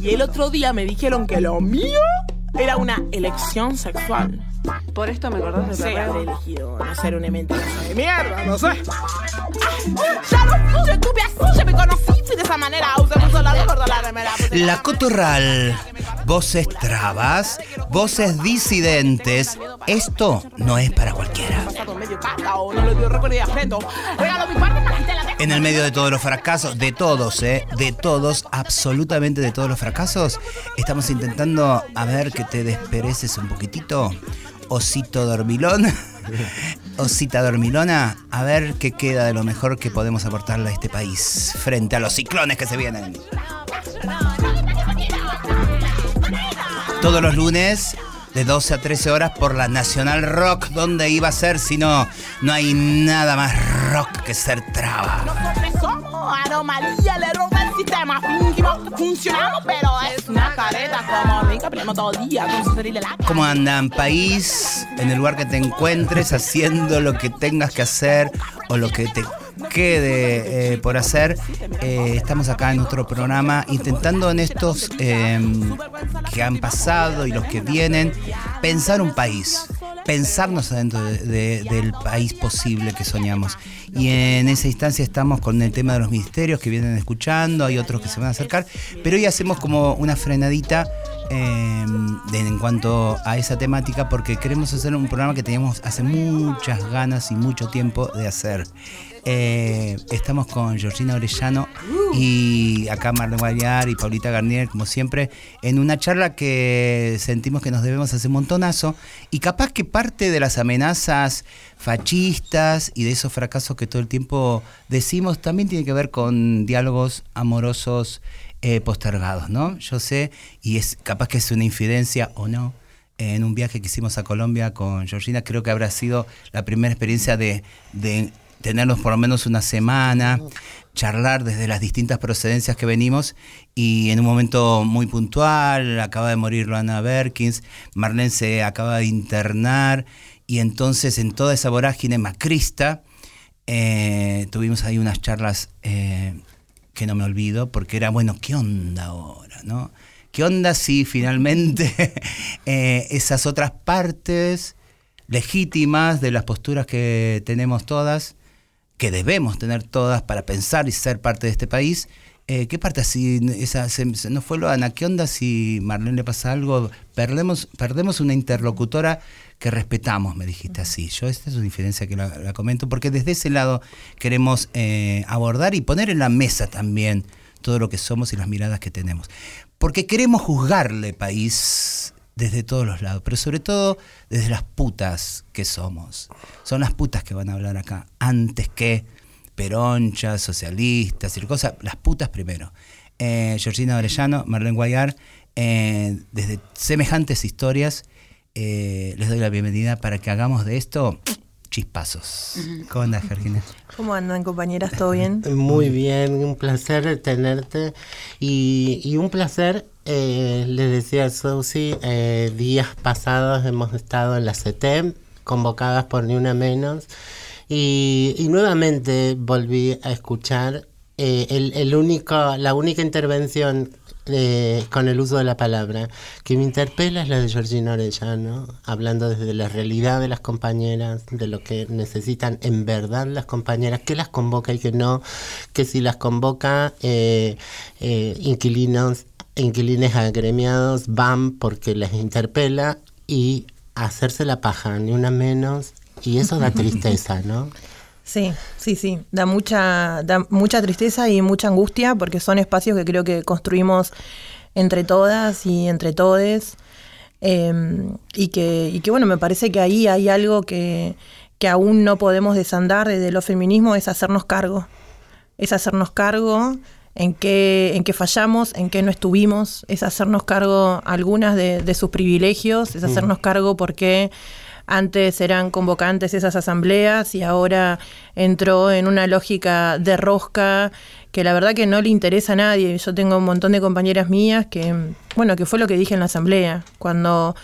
Y el otro día me dijeron que lo mío era una elección sexual. Por esto me acordás de Sí, perreo. habré elegido no ser una mentirosa de mierda, no sé. Ya lo así, me conocí y de esa manera usé mucho la gorda la remera. La Cotorral, voces trabas, voces disidentes. Esto no es para cualquiera. En el medio de todos los fracasos, de todos, ¿eh? De todos, absolutamente de todos los fracasos, estamos intentando a ver que te despereces un poquitito. Osito dormilón, osita dormilona, a ver qué queda de lo mejor que podemos aportarle a este país frente a los ciclones que se vienen. Todos los lunes de 12 a 13 horas por la Nacional Rock, donde iba a ser si no, no hay nada más rock que ser traba. Nosotros somos anomalía, le sistema. Fingimos que funcionamos, pero es una careta como rica, todo día con su la ¿Cómo andan, país? En el lugar que te encuentres, haciendo lo que tengas que hacer o lo que te quede eh, por hacer. Eh, estamos acá en otro programa intentando en estos eh, que han pasado y los que vienen pensar un país, pensarnos adentro de- de- del país posible que soñamos. Y en esa instancia estamos con el tema de los ministerios que vienen escuchando, hay otros que se van a acercar, pero hoy hacemos como una frenadita de- en cuanto a esa temática porque queremos hacer un programa que teníamos hace muchas ganas y mucho tiempo de hacer. Eh, estamos con Georgina Orellano y acá Marlene Guayar y Paulita Garnier, como siempre, en una charla que sentimos que nos debemos hace un montonazo y capaz que parte de las amenazas fascistas y de esos fracasos que todo el tiempo decimos también tiene que ver con diálogos amorosos eh, postergados, ¿no? Yo sé, y es capaz que es una infidencia o no. En un viaje que hicimos a Colombia con Georgina, creo que habrá sido la primera experiencia de, de tenernos por lo menos una semana, charlar desde las distintas procedencias que venimos y en un momento muy puntual, acaba de morir Luana Berkins, Marlene se acaba de internar y entonces en toda esa vorágine macrista eh, tuvimos ahí unas charlas eh, que no me olvido porque era, bueno, ¿qué onda ahora? ¿no? ¿Qué onda si finalmente eh, esas otras partes legítimas de las posturas que tenemos todas, que debemos tener todas para pensar y ser parte de este país, eh, ¿qué parte así? Esa, se, se- ¿No fue lo Ana? ¿Qué onda si Marlene le pasa algo? Perdemos, perdemos una interlocutora que respetamos, me dijiste así. Yo esta es una diferencia que la, la comento, porque desde ese lado queremos eh, abordar y poner en la mesa también todo lo que somos y las miradas que tenemos. Porque queremos juzgarle país desde todos los lados, pero sobre todo desde las putas que somos. Son las putas que van a hablar acá, antes que peronchas, socialistas y cosas, las putas primero. Eh, Georgina Orellano, Marlene Guayar, eh, desde semejantes historias, eh, les doy la bienvenida para que hagamos de esto chispazos. ¿Cómo andas, Georgina? ¿Cómo andan, compañeras? ¿Todo bien? Muy bien, un placer tenerte y, y un placer, eh, decía a Susi, eh, días pasados hemos estado en la CETEM, convocadas por Ni Una Menos, y, nuevamente volví a escuchar eh, el, único, la única intervención eh, con el uso de la palabra que me interpela es la de Georgina Orellano, hablando desde la realidad de las compañeras, de lo que necesitan en verdad las compañeras, que las convoca y que no, que si las convoca eh, inquilinos, inquilines agremiados van porque les interpela y hacerse la paja, ni una menos, y eso da tristeza, ¿no? Sí, sí, sí. Da mucha, da mucha tristeza y mucha angustia porque son espacios que creo que construimos entre todas y entre todes. Eh, y, que, y que, bueno, me parece que ahí hay algo que, que aún no podemos desandar desde los feminismos, es hacernos cargo. Es hacernos cargo en qué, en qué fallamos, en qué no estuvimos, es hacernos cargo algunas de, de sus privilegios, es hacernos cargo porque antes eran convocantes esas asambleas y ahora entró en una lógica de rosca que la verdad que no le interesa a nadie. Yo tengo un montón de compañeras mías que, bueno, que fue lo que dije en la asamblea, cuando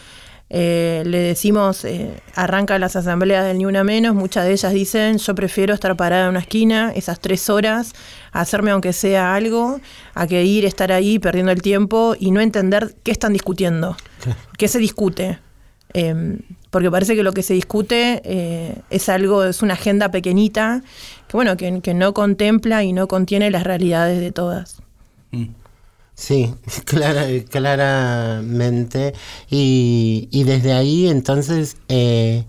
eh, le decimos, eh, arranca las asambleas del Ni Una Menos, muchas de ellas dicen, yo prefiero estar parada en una esquina esas tres horas, hacerme aunque sea algo, a que ir, estar ahí perdiendo el tiempo y no entender qué están discutiendo, qué se discute. Em, porque parece que lo que se discute eh, es algo, es una agenda pequeñita, que bueno, que, que no contempla y no contiene las realidades de todas. Mm. Sí, clara, claramente. Y, y desde ahí entonces eh,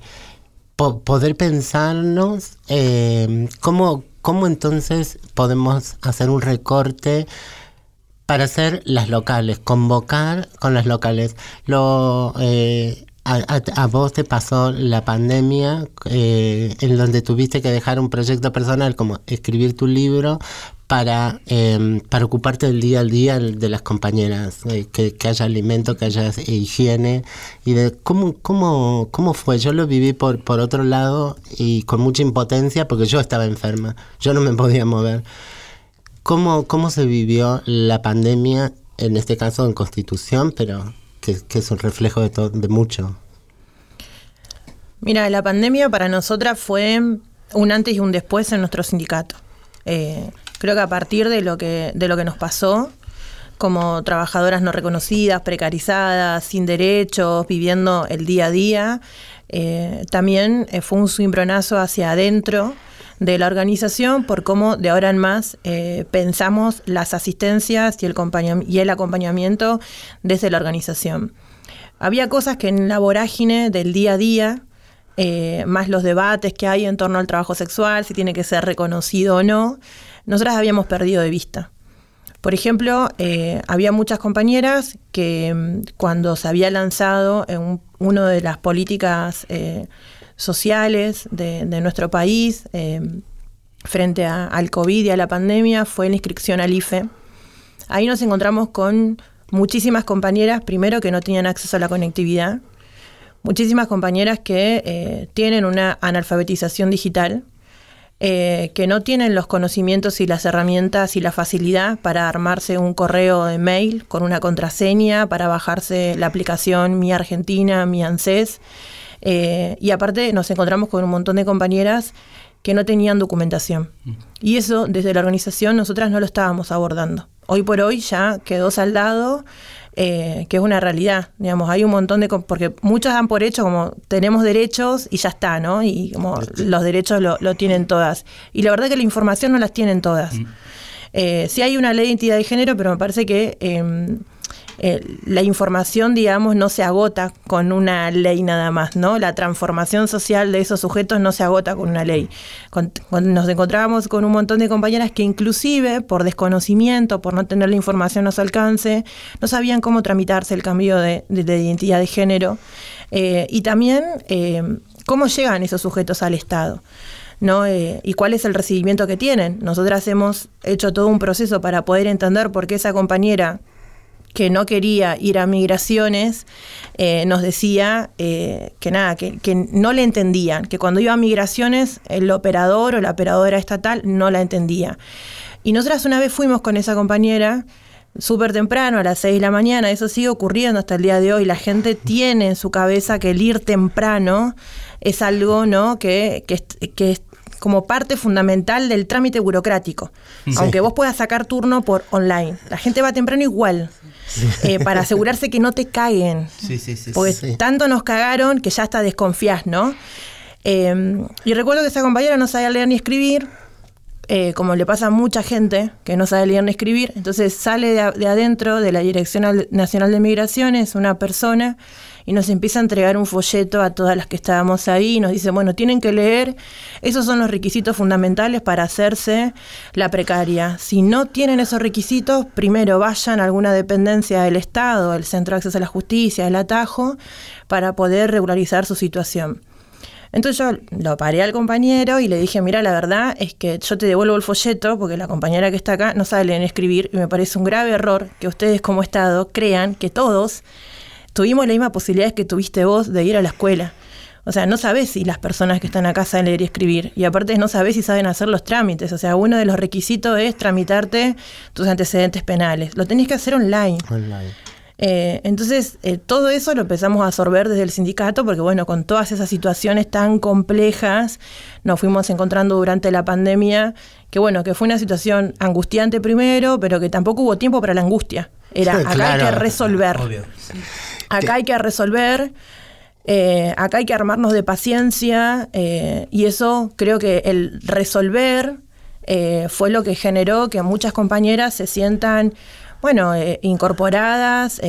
po- poder pensarnos eh, cómo, cómo entonces podemos hacer un recorte para hacer las locales, convocar con las locales. Lo, eh, a, vos te pasó la pandemia eh, en donde tuviste que dejar un proyecto personal como escribir tu libro para, eh, para ocuparte del día al día de las compañeras, eh, que, que haya alimento, que haya higiene y de cómo, cómo, cómo fue. Yo lo viví por, por otro lado y con mucha impotencia porque yo estaba enferma, yo no me podía mover. ¿Cómo, cómo se vivió la pandemia, en este caso en Constitución, pero que, que es un reflejo de, todo, de mucho? Mira, la pandemia para nosotras fue un antes y un después en nuestro sindicato. Eh, creo que a partir de lo que, de lo que nos pasó, como trabajadoras no reconocidas, precarizadas, sin derechos, viviendo el día a día, eh, también eh, fue un cimbronazo hacia adentro de la organización por cómo de ahora en más eh, pensamos las asistencias y el, acompañamiento desde la organización. Había cosas que en la vorágine del día a día, más los debates que hay en torno al trabajo sexual, si tiene que ser reconocido o no, nosotras habíamos perdido de vista. Por ejemplo, eh, había muchas compañeras que mm, cuando se había lanzado una de las políticas eh, sociales de, nuestro país eh, frente al COVID y a la pandemia fue la inscripción al IFE. Ahí nos encontramos con muchísimas compañeras, primero que no tenían acceso a la conectividad, muchísimas compañeras que tienen una analfabetización digital, eh, que no tienen los conocimientos y las herramientas y la facilidad para armarse un correo de mail con una contraseña, para bajarse la aplicación Mi Argentina, Mi ANSES. Eh, y aparte nos encontramos con un montón de compañeras que no tenían documentación. Y eso desde la organización nosotras no lo estábamos abordando. Hoy por hoy ya quedó saldado, eh, que es una realidad. Digamos, hay un montón de... Porque muchos dan por hecho como tenemos derechos y ya está, ¿no? Y como los derechos lo, lo tienen todas. Y la verdad que la información no las tienen todas. Eh, sí hay una ley de identidad de género, pero me parece que eh, eh, la información, digamos, no se agota con una ley nada más, ¿no? La transformación social de esos sujetos no se agota con una ley. Nos encontrábamos con un montón de compañeras que inclusive por desconocimiento, por no tener la información a su alcance, no sabían cómo tramitarse el cambio de identidad de género. Eh, y también eh, cómo llegan esos sujetos al Estado. ¿no? Eh, y cuál es el recibimiento que tienen. Nosotras hemos hecho todo un proceso para poder entender por qué esa compañera que no quería ir a migraciones, eh, nos decía eh, que nada, que, que no le entendían, que cuando iba a migraciones el operador o la operadora estatal no la entendía. Y nosotras una vez fuimos con esa compañera súper temprano, a las 6 de la mañana, eso sigue ocurriendo hasta el día de hoy, la gente tiene en su cabeza que el ir temprano es algo ¿no? que, que, que es como parte fundamental del trámite burocrático. Aunque vos puedas sacar turno por online. La gente va temprano igual. eh, para asegurarse que no te caguen. Sí, sí, sí. Porque sí. tanto nos cagaron que ya hasta desconfías, ¿no? Eh, y recuerdo que esa compañera no sabía leer ni escribir, eh, como le pasa a mucha gente que no sabe leer ni escribir. Entonces sale de, de adentro de la Dirección Al- Nacional de Migraciones una persona y nos empieza a entregar un folleto a todas las que estábamos ahí y nos dice, bueno, tienen que leer, esos son los requisitos fundamentales para hacerse la precaria. Si no tienen esos requisitos, primero vayan a alguna dependencia del Estado, el Centro de Acceso a la Justicia, el Atajo, para poder regularizar su situación. Entonces yo lo paré al compañero y le dije, mira, la verdad es que yo te devuelvo el folleto porque la compañera que está acá no sabe leer ni escribir y me parece un grave error que ustedes como Estado crean que todos tuvimos las mismas posibilidades que tuviste vos de ir a la escuela. O sea, no sabés si las personas que están acá saben leer y escribir. Y aparte no sabés si saben hacer los trámites. O sea, uno de los requisitos es tramitarte tus antecedentes penales. Lo tenés que hacer online. Online. Eh, entonces, eh, todo eso lo empezamos a absorber desde el sindicato, porque bueno, con todas esas situaciones tan complejas, nos fuimos encontrando durante la pandemia, que bueno, que fue una situación angustiante primero, pero que tampoco hubo tiempo para la angustia. Era, acá hay que resolver. Obvio. Acá hay que resolver, eh, acá hay que armarnos de paciencia eh, y eso creo que el resolver eh, fue lo que generó que muchas compañeras se sientan, bueno, eh, incorporadas,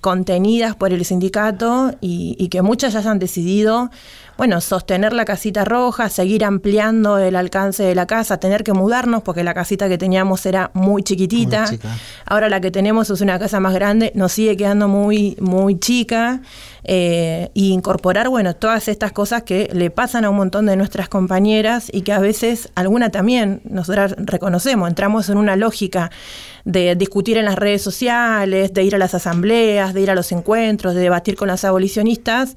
contenidas por el sindicato y, y que muchas ya hayan decidido, bueno, sostener la casita roja, seguir ampliando el alcance de la casa, tener que mudarnos porque la casita que teníamos era muy chiquitita. Muy. Ahora la que tenemos es una casa más grande, nos sigue quedando muy, muy chica. eh, y incorporar, bueno, todas estas cosas que le pasan a un montón de nuestras compañeras y que a veces, alguna también, nosotras reconocemos, entramos en una lógica de discutir en las redes sociales, de ir a las asambleas, de ir a los encuentros, de debatir con las abolicionistas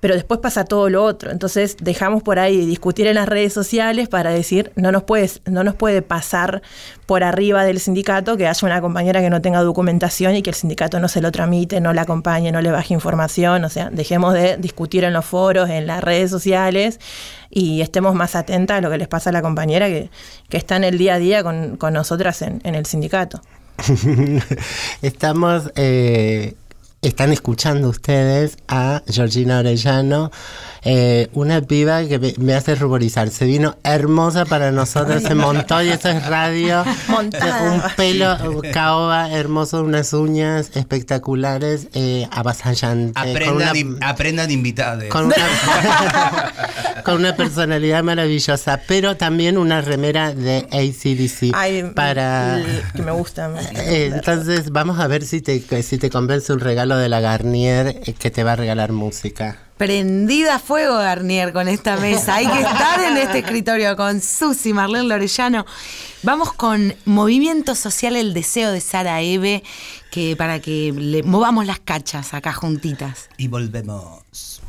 pero después pasa todo lo otro. Entonces dejamos por ahí discutir en las redes sociales para decir, no nos, puedes, no nos puede pasar por arriba del sindicato que haya una compañera que no tenga documentación y que el sindicato no se lo tramite, no la acompañe, no le baje información. O sea, dejemos de discutir en los foros, en las redes sociales y estemos más atentas a lo que les pasa a la compañera que, que está en el día a día con, con nosotras en, en el sindicato. Estamos, eh, están escuchando ustedes a Georgina Orellano, eh, una piba que me, me hace ruborizar. Se vino hermosa para nosotros, se montó y eso es radio. Montada. Un pelo caoba hermoso, unas uñas espectaculares, eh, avasallante. con Aprendan, invitados. con una, con una personalidad maravillosa, pero también una remera de ACDC Ay, para... que me gusta. me- Eh, Entonces vamos a ver si te, si te convence un regalo de la Garnier eh, que te va a regalar música. Prendida a fuego Garnier con esta mesa. Hay que estar en este escritorio con Susi, Marlene Lorellano. Vamos con Movimiento Social El Deseo de Sara Eve, que para que le movamos las cachas acá juntitas. Y volvemos.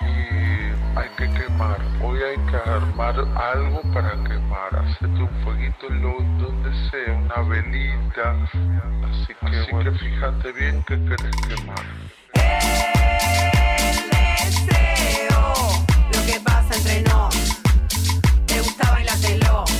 y hay que quemar. Que armar algo para quemar. Hacete un fueguito en lo, donde sea, una velita. Así que, bueno, fíjate bien que querés quemar. Lo que pasa entre nos, te gusta bailártelo.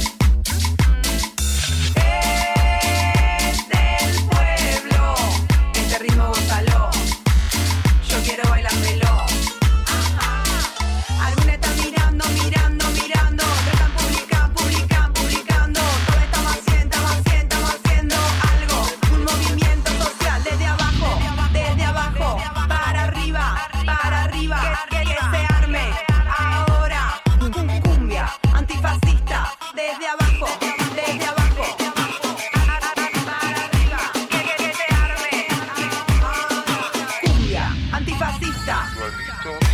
talk.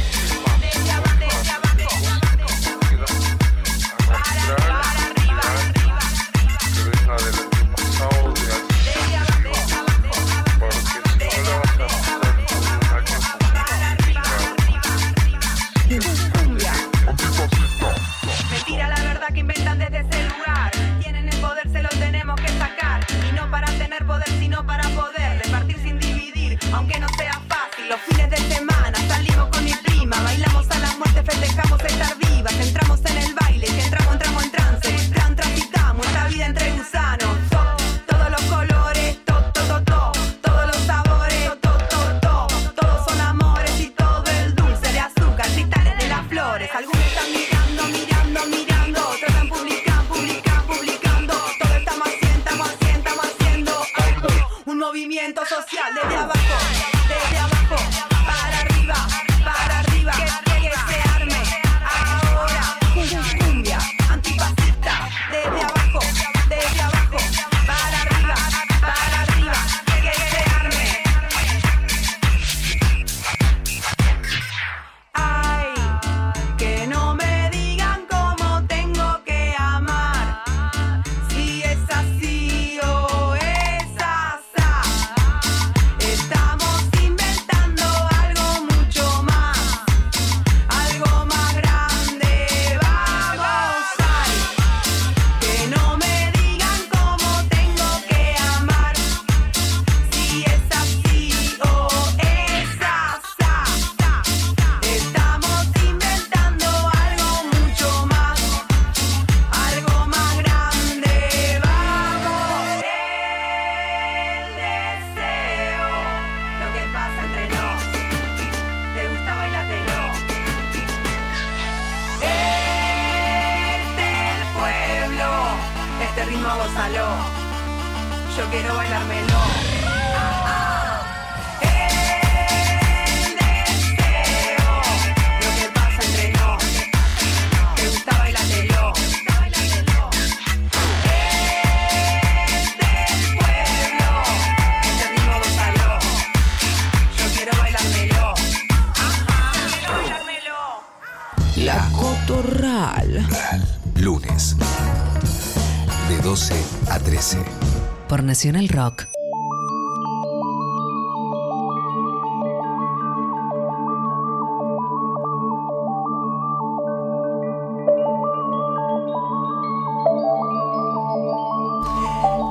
Rock.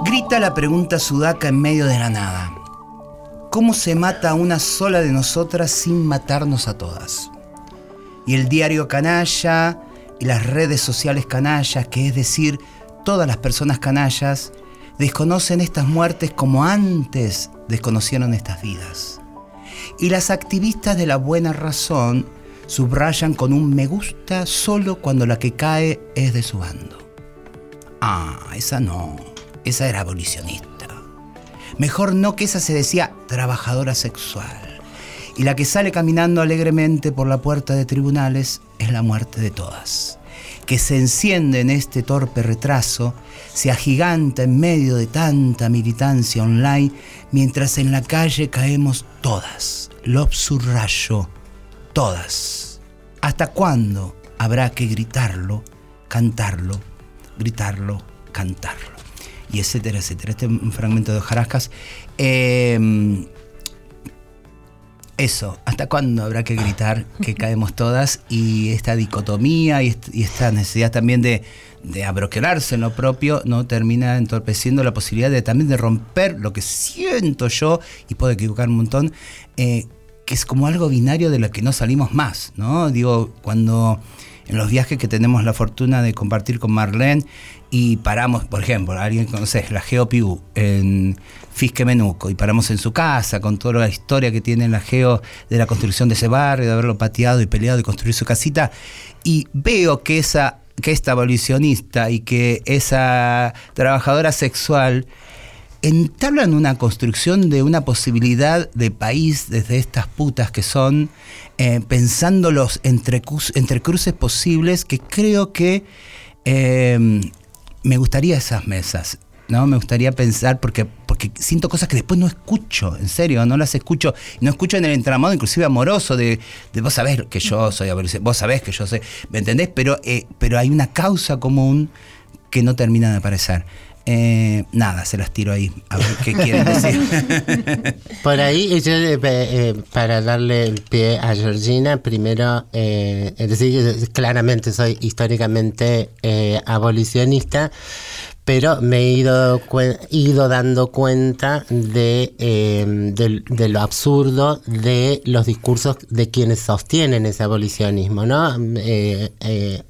Grita la pregunta sudaca en medio de la nada. ¿Cómo se mata a una sola de nosotras sin matarnos a todas? Y el diario canalla y las redes sociales canallas, que es decir, todas las personas canallas, desconocen estas muertes como antes desconocieron estas vidas. Y las activistas de la buena razón subrayan con un me gusta solo cuando la que cae es de su bando. Ah, esa no, esa era abolicionista. Mejor no que esa se decía trabajadora sexual. Y la que sale caminando alegremente por la puerta de tribunales es la muerte de todas. Que se enciende en este torpe retraso, se agiganta en medio de tanta militancia online, mientras en la calle caemos todas. Lo subrayo, todas. ¿Hasta cuándo habrá que gritarlo, cantarlo, gritarlo, cantarlo? Y etcétera, etcétera. Este es un fragmento de Hojarascas. Eh, eso, ¿hasta cuándo habrá que gritar que caemos todas? Y esta dicotomía y esta necesidad también de, de abroquelarse en lo propio no termina entorpeciendo la posibilidad de también de romper lo que siento yo, y puedo equivocar un montón, eh, que es como algo binario de lo que no salimos más, ¿no? Digo, cuando en los viajes que tenemos la fortuna de compartir con Marlene y paramos, por ejemplo, alguien conoces la Geo Piu en Fisque Menuco y paramos en su casa con toda la historia que tiene la Geo de la construcción de ese barrio, de haberlo pateado y peleado y construir su casita y veo que esa que esta abolicionista y que esa trabajadora sexual entablan una construcción de una posibilidad de país desde estas putas que son, eh, pensando los entrecruces posibles, que creo que eh, me gustaría esas mesas. ¿No? Me gustaría pensar, porque, porque siento cosas que después no escucho, en serio, no las escucho. No escucho en el entramado, inclusive amoroso, de, vos sabés que yo soy vos sabés que yo soy, ¿me entendés? Pero, eh, pero hay una causa común que no termina de aparecer. Eh, nada, se las tiro ahí, a ver qué quieren decir. Por ahí, yo, eh, eh, para darle el pie a Georgina, primero, eh, es decir, yo claramente soy históricamente eh, abolicionista, pero me he ido, ido dando cuenta de, eh, de, lo absurdo de los discursos de quienes sostienen ese abolicionismo, ¿no? Eh, eh,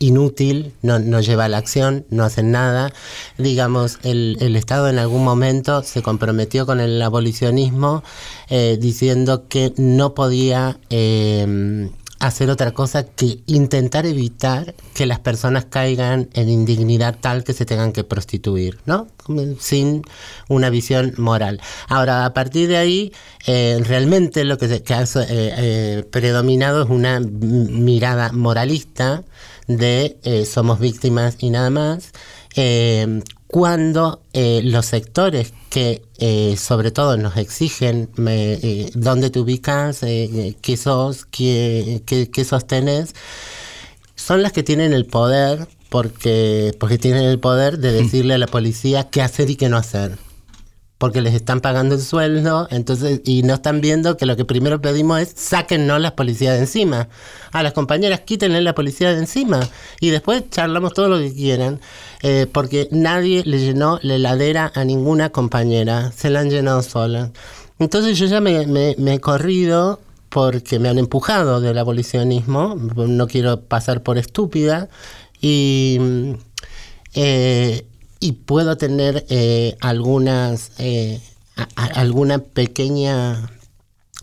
inútil, no, no lleva a la acción, no hacen nada. Digamos, el, el Estado en algún momento se comprometió con el abolicionismo diciendo que no podía hacer otra cosa que intentar evitar que las personas caigan en indignidad tal que se tengan que prostituir, ¿no? Sin una visión moral. Ahora, a partir de ahí, eh, realmente lo que, se- que ha eh, eh, predominado es una mirada moralista de eh, somos víctimas y nada más, eh, cuando eh, los sectores que eh, sobre todo nos exigen me- eh, dónde te ubicas, eh, eh, qué sos, qué, qué, qué sostenes, son las que tienen el poder porque, porque tienen el poder de decirle a la policía qué hacer y qué no hacer porque les están pagando el sueldo, entonces, y no están viendo que lo que primero pedimos es sáquennos las policías de encima. A las compañeras quítenle la policía de encima. Y después charlamos todo lo que quieran. eh, porque nadie le llenó la heladera a ninguna compañera. Se la han llenado sola. Entonces yo ya me, me- he corrido porque me han empujado del abolicionismo. No quiero pasar por estúpida. Y. mm, eh, y puedo tener eh, algunas eh, alguna pequeña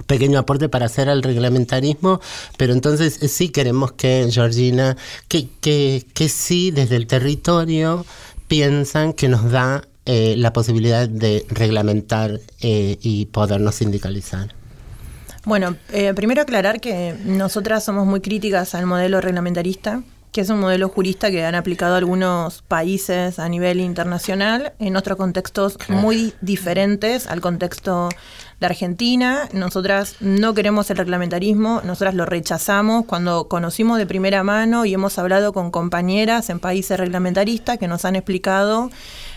pequeño aporte para hacer al reglamentarismo, pero entonces eh, sí queremos que Georgina, que, que, que sí desde el territorio piensan que nos da eh, la posibilidad de reglamentar eh, y podernos sindicalizar. Bueno, eh, primero aclarar que nosotras somos muy críticas al modelo reglamentarista, que es un modelo jurista que han aplicado algunos países a nivel internacional en otros contextos muy diferentes al contexto de Argentina. Nosotras no queremos el reglamentarismo, nosotras lo rechazamos cuando conocimos de primera mano y hemos hablado con compañeras en países reglamentaristas que nos han explicado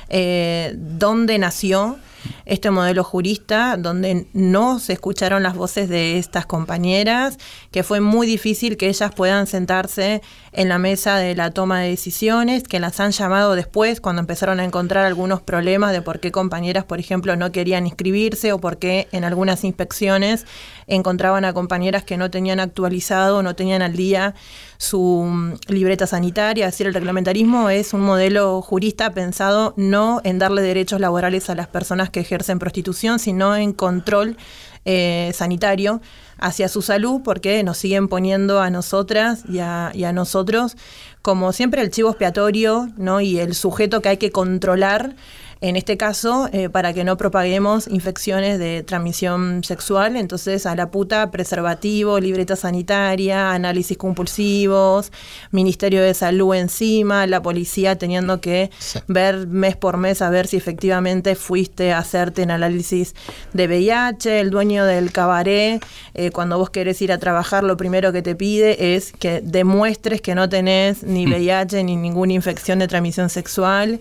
eh, dónde nació este modelo jurista, donde no se escucharon las voces de estas compañeras, que fue muy difícil que ellas puedan sentarse en la mesa de la toma de decisiones, que las han llamado después cuando empezaron a encontrar algunos problemas de por qué compañeras, por ejemplo, no querían inscribirse o por qué en algunas inspecciones encontraban a compañeras que no tenían actualizado, no tenían al día su mm, libreta sanitaria. Es decir, el reglamentarismo es un modelo jurista pensado no en darle derechos laborales a las personas que ejercen prostitución, sino en control eh, sanitario hacia su salud, porque nos siguen poniendo a nosotras y a, y a nosotros como siempre el chivo expiatorio ¿no? y el sujeto que hay que controlar en este caso, eh, para que no propaguemos infecciones de transmisión sexual, entonces a la puta preservativo, libreta sanitaria, análisis compulsivos, Ministerio de Salud encima, la policía teniendo que ver mes por mes a ver si efectivamente fuiste a hacerte un análisis de VIH, el dueño del cabaret, eh, cuando vos querés ir a trabajar, lo primero que te pide es que demuestres que no tenés ni VIH ni ninguna infección de transmisión sexual.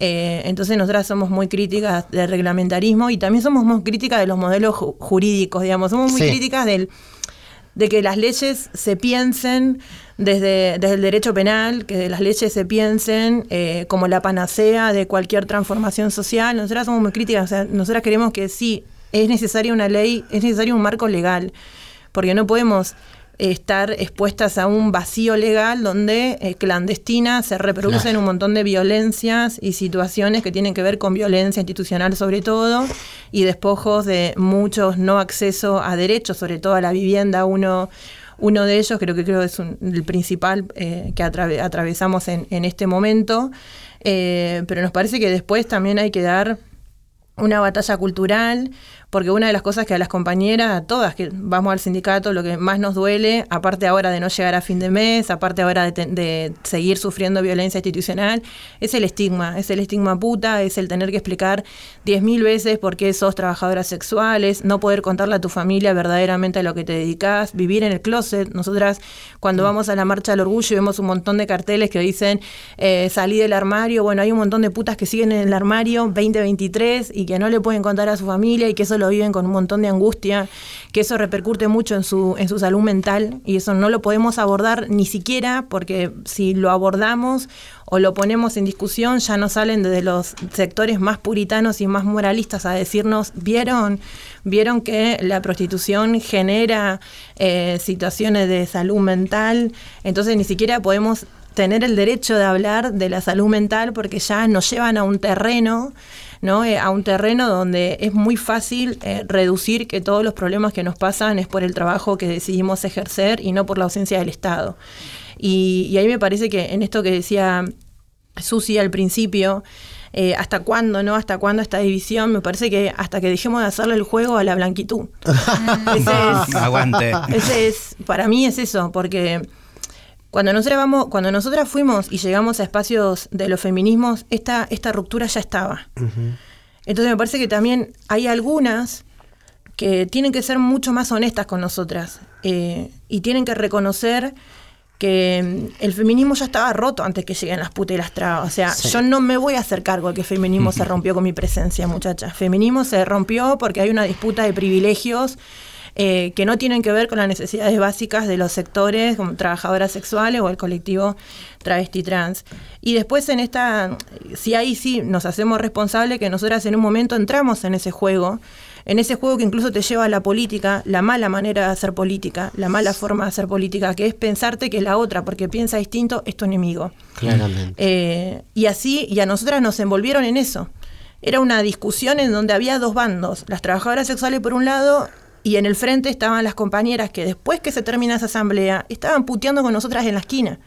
Eh, entonces nosotras somos muy críticas del reglamentarismo y también somos muy críticas de los modelos ju- jurídicos, digamos, somos muy Sí. críticas del, de que las leyes se piensen desde, desde el derecho penal, que las leyes se piensen eh, como la panacea de cualquier transformación social. Nosotras somos muy críticas, o sea, nosotras queremos que sí, es necesaria una ley, es necesario un marco legal, porque no podemos estar expuestas a un vacío legal donde eh, clandestina se reproducen un montón de violencias y situaciones que tienen que ver con violencia institucional sobre todo y despojos de muchos no acceso a derechos, sobre todo a la vivienda, uno uno de ellos creo que creo es un- el principal eh, que atrave- atravesamos en, en este momento, Eh, pero nos parece que después también hay que dar una batalla cultural, porque una de las cosas que a las compañeras, a todas que vamos al sindicato, lo que más nos duele, aparte ahora de no llegar a fin de mes, aparte ahora de, te- de seguir sufriendo violencia institucional, es el estigma, es el estigma puta, es el tener que explicar diez mil veces por qué sos trabajadoras sexuales, no poder contarle a tu familia verdaderamente a lo que te dedicas, vivir en el closet. Nosotras cuando vamos a la marcha del orgullo vemos un montón de carteles que dicen eh, salí del armario, bueno, hay un montón de putas que siguen en el armario 2023 y que no le pueden contar a su familia y que eso lo viven con un montón de angustia, que eso repercute mucho en su, en su salud mental y eso no lo podemos abordar ni siquiera porque si lo abordamos o lo ponemos en discusión ya nos salen desde los sectores más puritanos y más moralistas a decirnos, ¿vieron? ¿Vieron que la prostitución genera eh, situaciones de salud mental? Entonces ni siquiera podemos tener el derecho de hablar de la salud mental porque ya nos llevan a un terreno, ¿no? Eh, a un terreno donde es muy fácil eh, reducir que todos los problemas que nos pasan es por el trabajo que decidimos ejercer y no por la ausencia del Estado. Y, y ahí me parece que en esto que decía Susi al principio, eh, hasta cuándo, ¿no? Hasta cuándo esta división, me parece que hasta que dejemos de hacerle el juego a la blanquitud. Ese es, Aguante. ese es, para mí es eso, porque cuando nosotras vamos, cuando nosotras fuimos y llegamos a espacios de los feminismos, esta, esta ruptura ya estaba. Entonces me parece que también hay algunas que tienen que ser mucho más honestas con nosotras eh, y tienen que reconocer que mm, el feminismo ya estaba roto antes que lleguen las putas y las trabas. O sea, Sí. yo no me voy a hacer cargo de que el feminismo se rompió con mi presencia, muchachas. Feminismo se rompió porque hay una disputa de privilegios eh, que no tienen que ver con las necesidades básicas de los sectores como trabajadoras sexuales o el colectivo travesti trans. Y después en esta, si ahí sí nos hacemos responsables que nosotras en un momento entramos en ese juego, en ese juego que incluso te lleva a la política, la mala manera de hacer política, la mala forma de hacer política, que es pensarte que la otra, porque piensa distinto, es tu enemigo. Claramente. Eh, y así, y a nosotras nos envolvieron en eso. Era una discusión en donde había dos bandos, las trabajadoras sexuales por un lado y en el frente estaban las compañeras que después que se termina esa asamblea estaban puteando con nosotras en la esquina.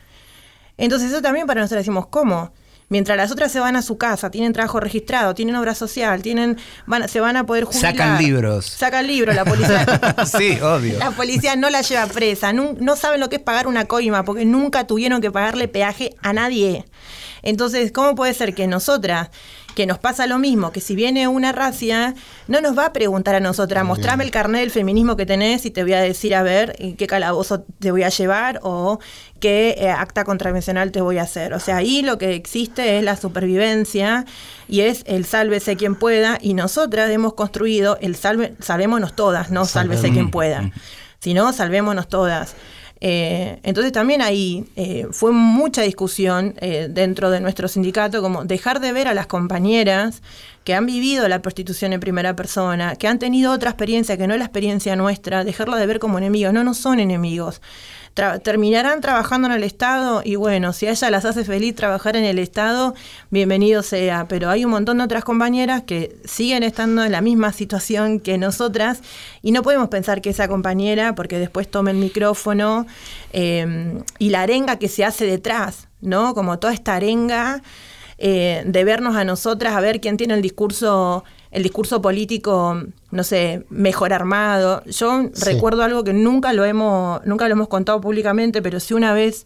Entonces eso también para nosotros decimos, ¿cómo? Mientras las otras se van a su casa, tienen trabajo registrado, tienen obra social, tienen, van, se van a poder jubilar. Sacan libros. Sacan libros, la policía. sí, obvio. La policía no la lleva presa, nun- no, saben lo que es pagar una coima porque nunca tuvieron que pagarle peaje a nadie. Entonces, ¿cómo puede ser que nosotras, que nos pasa lo mismo, que si viene una racia, no nos va a preguntar a nosotras, mostrame el carnet del feminismo que tenés y te voy a decir, a ver, qué calabozo te voy a llevar o qué eh, acta contravencional te voy a hacer? O sea, ahí lo que existe es la supervivencia y es el sálvese quien pueda y nosotras hemos construido el salve, salvémonos todas, no sálvese quien pueda, sino salvémonos todas. Eh, entonces también ahí eh, fue mucha discusión eh, dentro de nuestro sindicato, como dejar de ver a las compañeras que han vivido la prostitución en primera persona, que han tenido otra experiencia que no es la experiencia nuestra, dejarla de ver como enemigos. No, no son enemigos. Terminarán trabajando en el Estado y bueno, si a ella las hace feliz trabajar en el Estado, bienvenido sea. Pero hay un montón de otras compañeras que siguen estando en la misma situación que nosotras y no podemos pensar que esa compañera, porque después tome el micrófono eh, y la arenga que se hace detrás, ¿no? Como toda esta arenga eh, de vernos a nosotras, a ver quién tiene el discurso, el discurso político, no sé, mejor armado. Yo Sí. recuerdo algo que nunca lo hemos, nunca lo hemos contado públicamente, pero sí una vez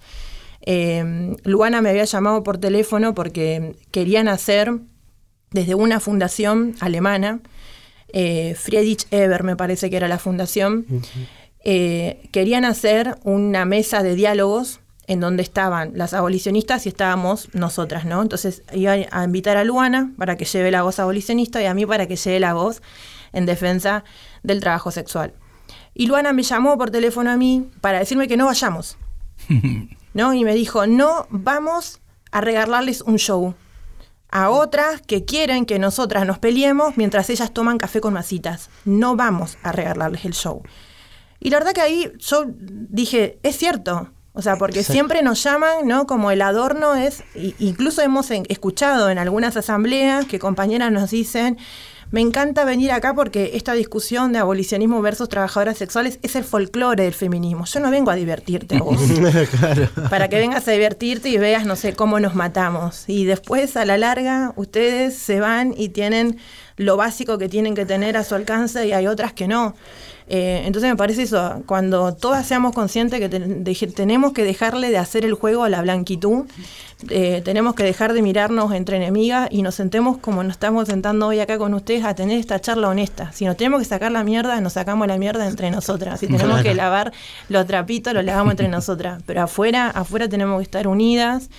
eh, Luana me había llamado por teléfono porque querían hacer desde una fundación alemana, eh, Friedrich Eber me parece que era la fundación, eh, querían hacer una mesa de diálogos en donde estaban las abolicionistas y estábamos nosotras, ¿no? Entonces iba a invitar a Luana para que lleve la voz abolicionista y a mí para que lleve la voz en defensa del trabajo sexual. Y Luana me llamó por teléfono a mí para decirme que no vayamos, ¿no? Y me dijo, no vamos a regalarles un show a otras que quieren que nosotras nos peleemos mientras ellas toman café con masitas. No vamos a regalarles el show. Y la verdad que ahí yo dije, es cierto. O sea, porque Exacto. siempre nos llaman, ¿no? Como el adorno es, incluso hemos escuchado en algunas asambleas que compañeras nos dicen, me encanta venir acá porque esta discusión de abolicionismo versus trabajadoras sexuales es el folclore del feminismo. Yo no vengo a divertirte vos claro. para que vengas a divertirte y veas, no sé, cómo nos matamos. Y después, a la larga, ustedes se van y tienen lo básico que tienen que tener a su alcance y hay otras que no. Eh, entonces me parece eso, cuando todas seamos conscientes que tenemos que dejarle de hacer el juego a la blanquitud, eh, tenemos que dejar de mirarnos entre enemigas y nos sentemos como nos estamos sentando hoy acá con ustedes a tener esta charla honesta. Si nos tenemos que sacar la mierda, nos sacamos la mierda entre nosotras. Si tenemos que lavar los trapitos, los lavamos entre nosotras. Pero afuera, afuera tenemos que estar unidas.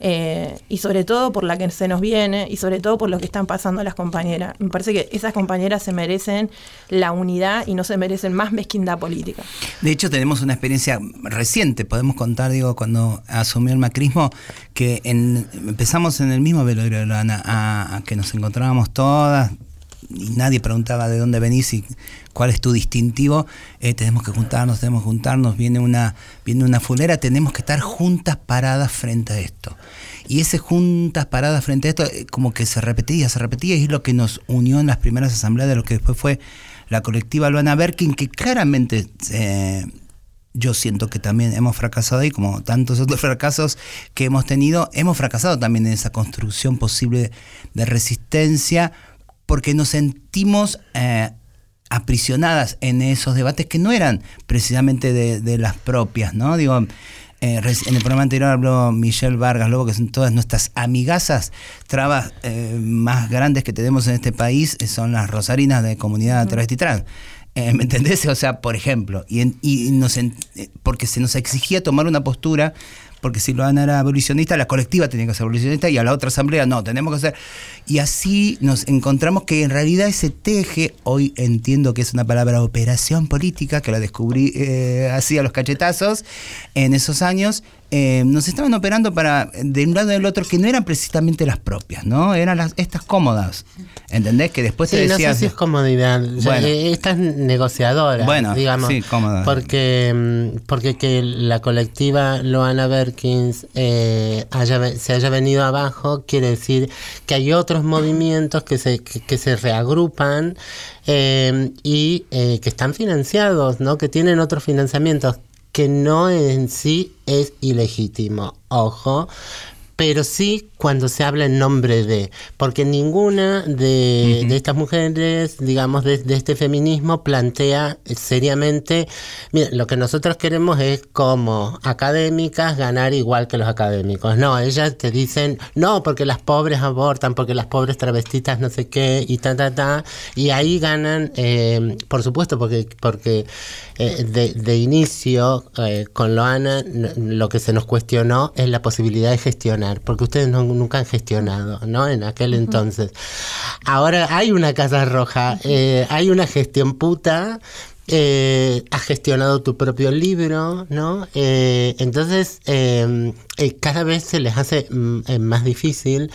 Eh, y sobre todo por la que se nos viene y sobre todo por lo que están pasando las compañeras. Me parece que esas compañeras se merecen la unidad y no se merecen más mezquindad política. De hecho, tenemos una experiencia reciente, podemos contar, digo, cuando asumió el macrismo, que en- empezamos en el mismo Lana, a, a que nos encontrábamos todas y nadie preguntaba de dónde venís y cuál es tu distintivo, eh, tenemos que juntarnos, tenemos que juntarnos, viene una, viene una fulera, tenemos que estar juntas paradas frente a esto. Y ese juntas paradas frente a esto, eh, como que se repetía, se repetía, y es lo que nos unió en las primeras asambleas de lo que después fue la colectiva Luana Berkin, que claramente eh, yo siento que también hemos fracasado y como tantos otros fracasos que hemos tenido, hemos fracasado también en esa construcción posible de resistencia porque nos sentimos eh, aprisionadas en esos debates que no eran precisamente de, de las propias, ¿no? Digo, eh, en el programa anterior habló Michelle Vargas, luego que son todas nuestras amigazas, trabas eh, más grandes que tenemos en este país son las rosarinas de comunidad travesti trans. Eh, ¿Me entendés? O sea, por ejemplo, y, en- y nos en- porque se nos exigía tomar una postura, porque si Luana era abolicionista, la colectiva tenía que ser abolicionista y a la otra asamblea no, tenemos que ser. Y así nos encontramos que en realidad ese teje, hoy entiendo que es una palabra operación política, que la descubrí eh, así a los cachetazos en esos años, eh, nos estaban operando para de un lado y del otro que no eran precisamente las propias, ¿no? Eran las, estas cómodas. ¿Entendés? Que después Sí, te no decías. sé si es comodidad. Bueno. eh, Esta es negociadora. Bueno, digamos. sí, cómoda. Porque, mm, porque que la colectiva Loana Berkins eh, haya, se haya venido abajo quiere decir que hay otros movimientos que se, que, que se reagrupan eh, y eh, que están financiados, ¿no? que tienen otros financiamientos que no en sí es ilegítimo. Ojo, pero sí cuando se habla en nombre de, porque ninguna de, de estas mujeres, digamos, de, de este feminismo plantea seriamente, mira, lo que nosotros queremos es como académicas ganar igual que los académicos. No, ellas te dicen, no, porque las pobres abortan, porque las pobres travestitas no sé qué, y ta, ta, ta, y ahí ganan, eh, por supuesto, porque, porque eh, de, de inicio, eh, con Loana, lo que se nos cuestionó es la posibilidad de gestionar, porque ustedes no- nunca han gestionado, ¿no? En aquel entonces. Ahora hay una Casa Roja, eh, hay una gestión puta. eh, has gestionado tu propio libro, ¿no? Eh, entonces, eh, eh, cada vez se les hace mm, más difícil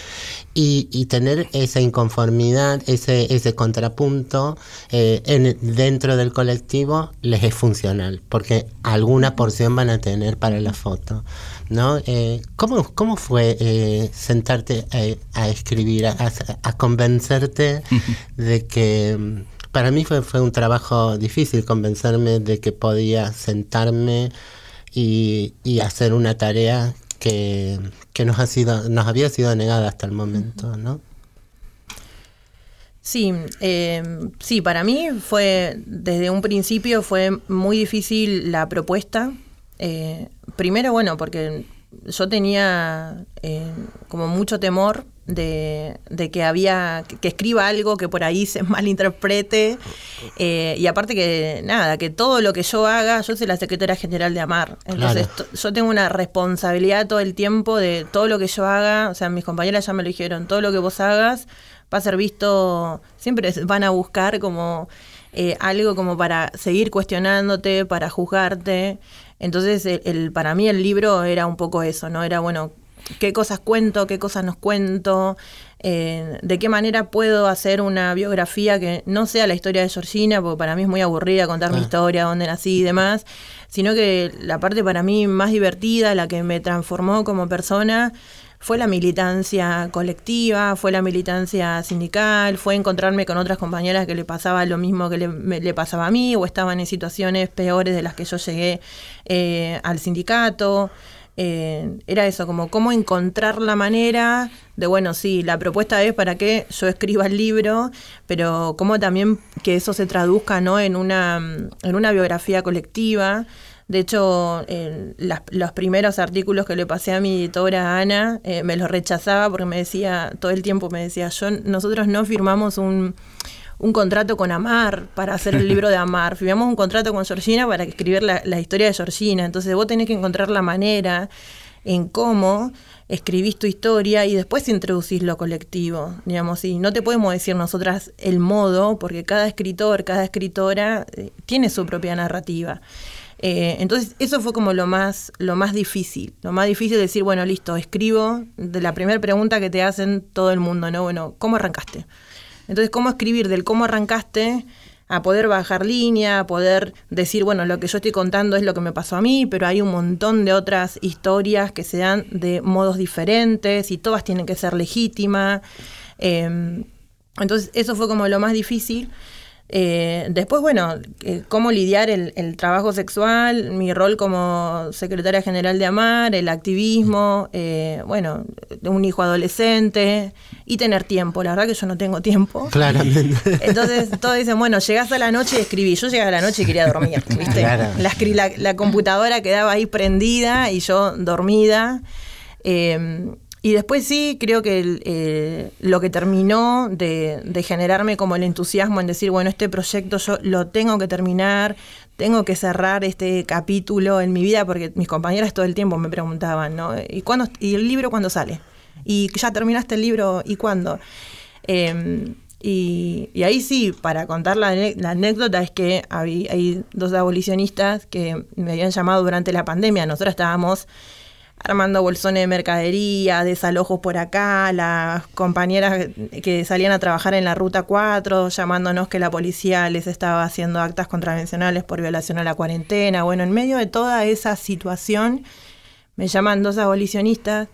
y, y tener esa inconformidad, ese, ese contrapunto en, dentro del colectivo les es funcional, porque alguna porción van a tener para la foto. ¿No? Eh, ¿cómo, ¿Cómo fue eh, sentarte eh, a escribir, a, a convencerte de que... Para mí fue, fue un trabajo difícil convencerme de que podía sentarme y, y hacer una tarea que, que nos, ha sido, nos había sido negada hasta el momento, ¿no? Sí, eh, sí, para mí fue, desde un principio fue muy difícil la propuesta. Eh, primero, bueno, porque yo tenía eh, como mucho temor de, de que había, que escriba algo que por ahí se malinterprete. eh, y aparte que, nada, que todo lo que yo haga, yo soy la secretaria general de AMAR. Entonces, Claro. yo tengo una responsabilidad todo el tiempo de todo lo que yo haga. O sea, mis compañeras ya me lo dijeron, todo lo que vos hagas va a ser visto, siempre van a buscar como eh, algo como para seguir cuestionándote, para juzgarte. Entonces, el, el- para mí el libro era un poco eso, ¿no? Era, bueno, qué cosas cuento, qué cosas nos cuento, eh, de qué manera puedo hacer una biografía que no sea la historia de Georgina, porque para mí es muy aburrida contar mi historia, dónde nací y demás, sino que la parte para mí más divertida, la que me transformó como persona, fue la militancia colectiva, fue la militancia sindical, fue encontrarme con otras compañeras que le pasaba lo mismo que le, me- le pasaba a mí o estaban en situaciones peores de las que yo llegué eh, al sindicato. Eh, era eso, como cómo encontrar la manera de, bueno, sí, la propuesta es para que yo escriba el libro, pero cómo también que eso se traduzca ¿no? en, una, en una biografía colectiva. De hecho, eh, las- los primeros artículos que le pasé a mi editora Ana, eh, me los rechazaba porque me decía, todo el tiempo me decía, yo, nosotros no firmamos un, un contrato con Amar para hacer el libro de Amar, firmamos un contrato con Georgina para escribir la, la historia de Georgina. Entonces vos tenés que encontrar la manera en cómo escribís tu historia y después introducís lo colectivo, digamos, y no te podemos decir nosotras el modo, porque cada escritor, cada escritora eh, tiene su propia narrativa. Eh, entonces, eso fue como lo más, lo más difícil. Lo más difícil es decir, bueno, listo, escribo de la primera pregunta que te hacen todo el mundo, ¿no? Bueno, ¿cómo arrancaste? Entonces, ¿cómo escribir del cómo arrancaste a poder bajar línea, a poder decir, bueno, lo que yo estoy contando es lo que me pasó a mí, pero hay un montón de otras historias que se dan de modos diferentes y todas tienen que ser legítimas. Eh, entonces, eso fue como lo más difícil. Eh, después, bueno, eh, cómo lidiar el, el trabajo sexual, mi rol como secretaria general de AMAR, el activismo, eh, bueno, un hijo adolescente y tener tiempo. La verdad que yo no tengo tiempo. Claramente. Entonces todos dicen, bueno, llegás a la noche y escribí. Yo llegaba a la noche y quería dormir, ¿viste? Claro. La, la- la computadora quedaba ahí prendida y yo dormida. Y después sí, creo que eh, lo que terminó de, de generarme como el entusiasmo en decir, bueno, este proyecto yo lo tengo que terminar, tengo que cerrar este capítulo en mi vida, porque mis compañeras todo el tiempo me preguntaban, ¿no? ¿Y, cuándo, y el libro cuándo sale? ¿Y ya terminaste el libro? ¿Y cuándo? Eh, y, ahí sí, para contar la, anécdota, es que habí- hay dos abolicionistas que me habían llamado durante la pandemia. Nosotros estábamos armando bolsones de mercadería, desalojos por acá, las compañeras que salían a trabajar en la Ruta 4, llamándonos que la policía les estaba haciendo actas contravencionales por violación a la cuarentena. Bueno, en medio de toda esa situación, me llaman dos abolicionistas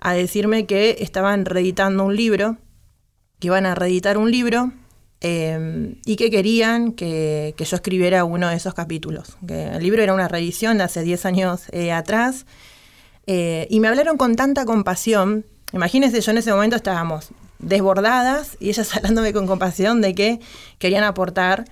a decirme que estaban reeditando un libro, que iban a reeditar un libro eh, y que querían que, que yo escribiera uno de esos capítulos. Que el libro era una reedición de hace 10 años eh, atrás Eh, y me hablaron con tanta compasión. Imagínense, yo en ese momento estábamos desbordadas y ellas hablándome con compasión de que querían aportar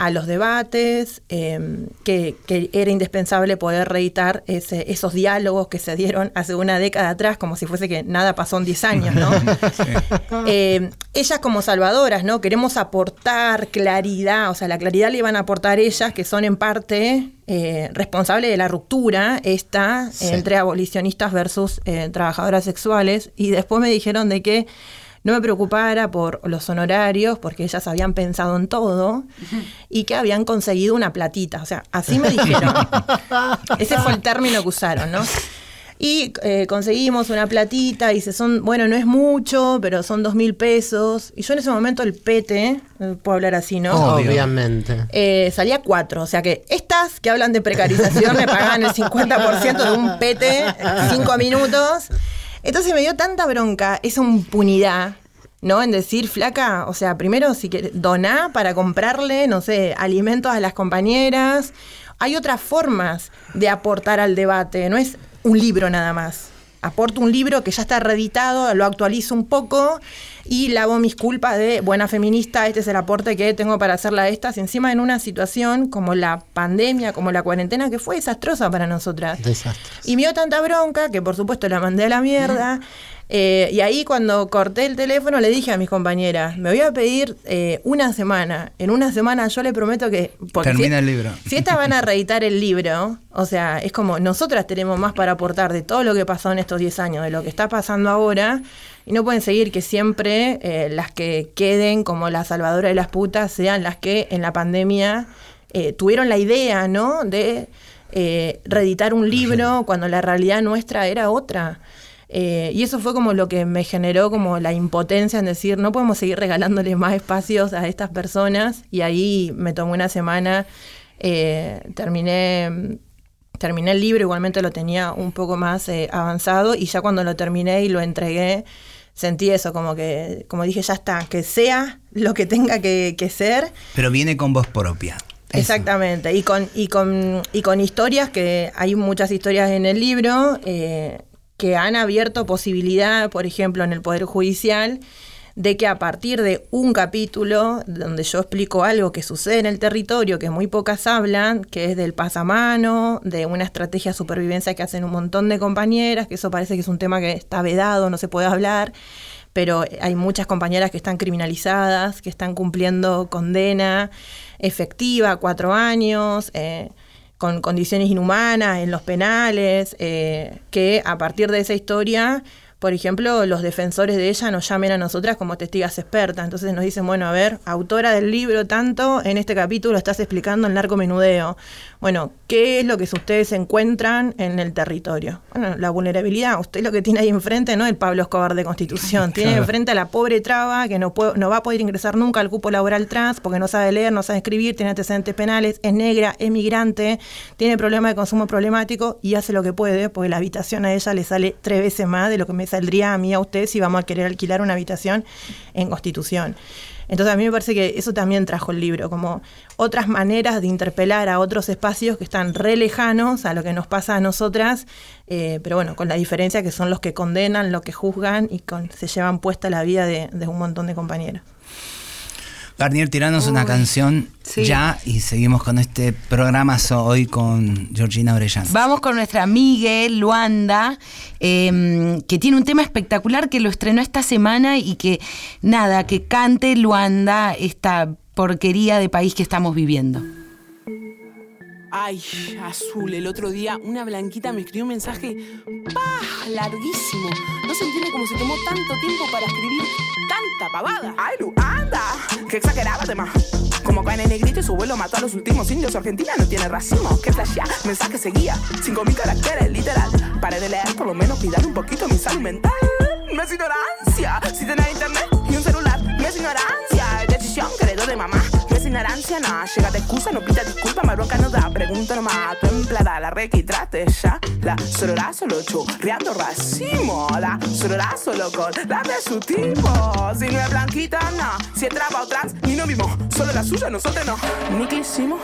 a los debates, eh, que, que era indispensable poder reeditar ese- esos diálogos que se dieron hace una década atrás, como si fuese que nada pasó en 10 años, ¿no? Eh, ellas como salvadoras, ¿no? Queremos aportar claridad, o sea, la claridad le iban a aportar ellas, que son en parte eh, responsables de la ruptura esta Sí. entre abolicionistas versus eh, trabajadoras sexuales. Y después me dijeron de que no me preocupara por los honorarios, porque ellas habían pensado en todo y que habían conseguido una platita. O sea, así me dijeron. Ese fue el término que usaron, ¿no? Y eh, conseguimos una platita y se son, bueno, no es mucho, pero son dos mil pesos. Y yo en ese momento el pete, eh, puedo hablar así, ¿no? Obviamente. Eh, salía cuatro. O sea que estas que hablan de precarización me pagaban el 50% de un pete, cinco minutos. Entonces me dio tanta bronca, esa impunidad, ¿no? En decir, flaca, o sea, primero si doná para comprarle, no sé, alimentos a las compañeras. Hay otras formas de aportar al debate, no es un libro nada más. Aporto un libro que ya está reeditado, lo actualizo un poco y lavo mis culpas de buena feminista, este es el aporte que tengo para hacerla a estas, encima en una situación como la pandemia, como la cuarentena, que fue desastrosa para nosotras. Desastre. Y me dio tanta bronca que por supuesto la mandé a la mierda. Eh, y ahí cuando corté el teléfono le dije a mis compañeras, me voy a pedir eh, una semana. En una semana yo le prometo que... Termina si- el libro. Si estas van a reeditar el libro, o sea, es como nosotras tenemos más para aportar de todo lo que pasó en estos 10 años, de lo que está pasando ahora, y no pueden seguir que siempre eh, las que queden como la salvadora de las putas sean las que en la pandemia eh, tuvieron la idea, ¿no? De eh, reeditar un libro cuando la realidad nuestra era otra. Eh, y eso fue como lo que me generó como la impotencia en decir, no podemos seguir regalándole más espacios a estas personas. Y ahí me tomó una semana, eh, terminé, terminé el libro, igualmente lo tenía un poco más eh, avanzado y ya cuando lo terminé y lo entregué, sentí eso, como que, como dije, ya está, que sea lo que tenga que, que ser. Pero viene con voz propia. Eso. Exactamente, y con, y, con, y con historias que hay muchas historias en el libro eh, que han abierto posibilidad, por ejemplo, en el Poder Judicial, de que a partir de un capítulo donde yo explico algo que sucede en el territorio, que muy pocas hablan, que es del pasamano, de una estrategia de supervivencia que hacen un montón de compañeras, que eso parece que es un tema que está vedado, no se puede hablar, pero hay muchas compañeras que están criminalizadas, que están cumpliendo condena efectiva, cuatro años, eh, con condiciones inhumanas en los penales, eh, que a partir de esa historia, por ejemplo, los defensores de ella nos llamen a nosotras como testigas expertas. Entonces nos dicen, bueno, a ver, autora del libro tanto, en este capítulo estás explicando el narcomenudeo. Bueno, ¿qué es lo que ustedes encuentran en el territorio? Bueno, la vulnerabilidad, usted lo que tiene ahí enfrente no es el Pablo Escobar de Constitución, tiene Claro. enfrente a la pobre traba que no, puede- no va a poder ingresar nunca al cupo laboral trans porque no sabe leer, no sabe escribir, tiene antecedentes penales, es negra, es migrante, tiene problemas de consumo problemático y hace lo que puede porque la habitación a ella le sale tres veces más de lo que me saldría a mí a usted si vamos a querer alquilar una habitación en Constitución. Entonces a mí me parece que eso también trajo el libro, como otras maneras de interpelar a otros espacios que están re lejanos a lo que nos pasa a nosotras, eh, pero bueno, con la diferencia que son los que condenan, los que juzgan y con, se llevan puesta la vida de, de un montón de compañeros. Garnier, tiranos una canción sí. ya y seguimos con este programazo hoy con Georgina Orellana. Vamos con nuestra amiga Luanda, eh, que tiene un tema espectacular que lo estrenó esta semana y que, nada, que cante Luanda esta porquería de país que estamos viviendo. Ay, azul, el otro día una blanquita me escribió un mensaje ¡pah! larguísimo. No se entiende cómo se tomó tanto tiempo para escribir tanta pavada. Ay, Luanda, qué exagerada además. Como cae en negrito y su vuelo mató a los últimos indios. Argentina no tiene racimo. Que flashea, mensaje seguía. Cinco mil caracteres, literal. Paré de leer, por lo menos cuidar un poquito mi salud mental. No es ignorancia. Si tenés internet y un celular, no es ignorancia. Decisión que heredó de mamá. No es Es ignorancia, no. Llega de excusa, no pida disculpa, bronca no da. Pregunta nomás, tu empleada, la requitrate ya. La sororá solo chorreando racimo. La sororá solo con la de su tipo. Si no es blanquita, no. Si es traba o trans, ni no mismo. Solo la suya, nosotros no. Ni que hicimos.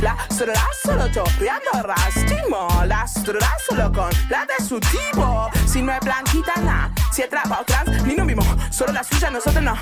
La sororá solo chorreando racimo. La sororá solo con la de su tipo. Si no es blanquita, no. Si es traba o trans, ni no mismo. Solo la suya, nosotros no.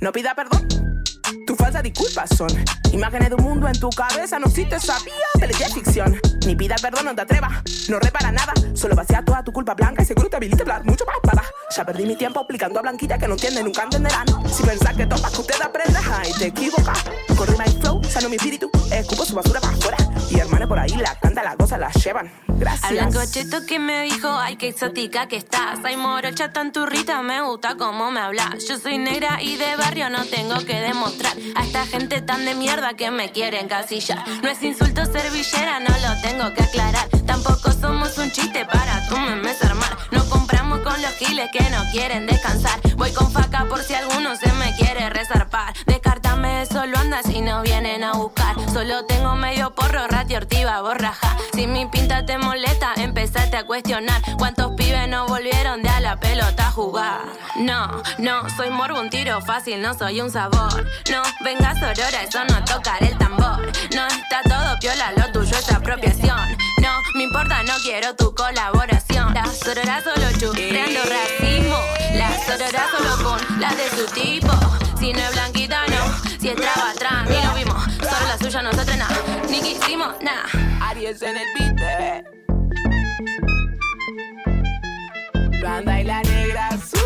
No pida perdón. Tu falsa disculpas son imágenes de un mundo en tu cabeza. No si te sabías de ley de ficción. Ni pida perdón, no te atrevas. No repara nada. Solo vacía toda tu culpa blanca y seguro te habilita hablar mucho más para. Ya perdí mi tiempo explicando a Blanquilla que no entiende, nunca entenderán. Si pensás que topas que usted aprenda, ay, te equivocas. Con rima y flow, sano mi espíritu. Escupo su basura para afuera. Y hermano por ahí la canta, las cosas las llevan. Gracias. Al blanco cheto que me dijo, ay, qué exótica que estás. Ay, morocha tan turrita, me gusta cómo me hablas. Yo soy negra y de barrio no tengo que demostrar. A esta gente tan de mierda que me quieren casillar. No es insulto ser villera, no lo tengo que aclarar. Tampoco somos un chiste para tu memes armar. No compramos con los giles que no quieren descansar. Voy con faca por si alguno se me quiere resarpar. Descártame, solo anda si no vienen a buscar. Solo tengo medio porro, ratio ortiva, borraja. Si mi pinta te molesta, empezate a cuestionar. ¿Cuántos pibes no volvieron de a la pelota a jugar? No, no, soy morbo, un tiro fácil, no soy un sabor. No, vengas aurora, eso no tocar el tambor. No, está todo piola, lo tuyo es apropiación. No, me importa, no quiero tu colaboración. La sorora solo churreando racismo. La sorora solo con la de su tipo. Si no es blanquita, no. Si es traba atrás, ni lo vimos. Solo la suya, nosotros nada. Ni quisimos nada. Aries en el beat. Banda y la negra azul.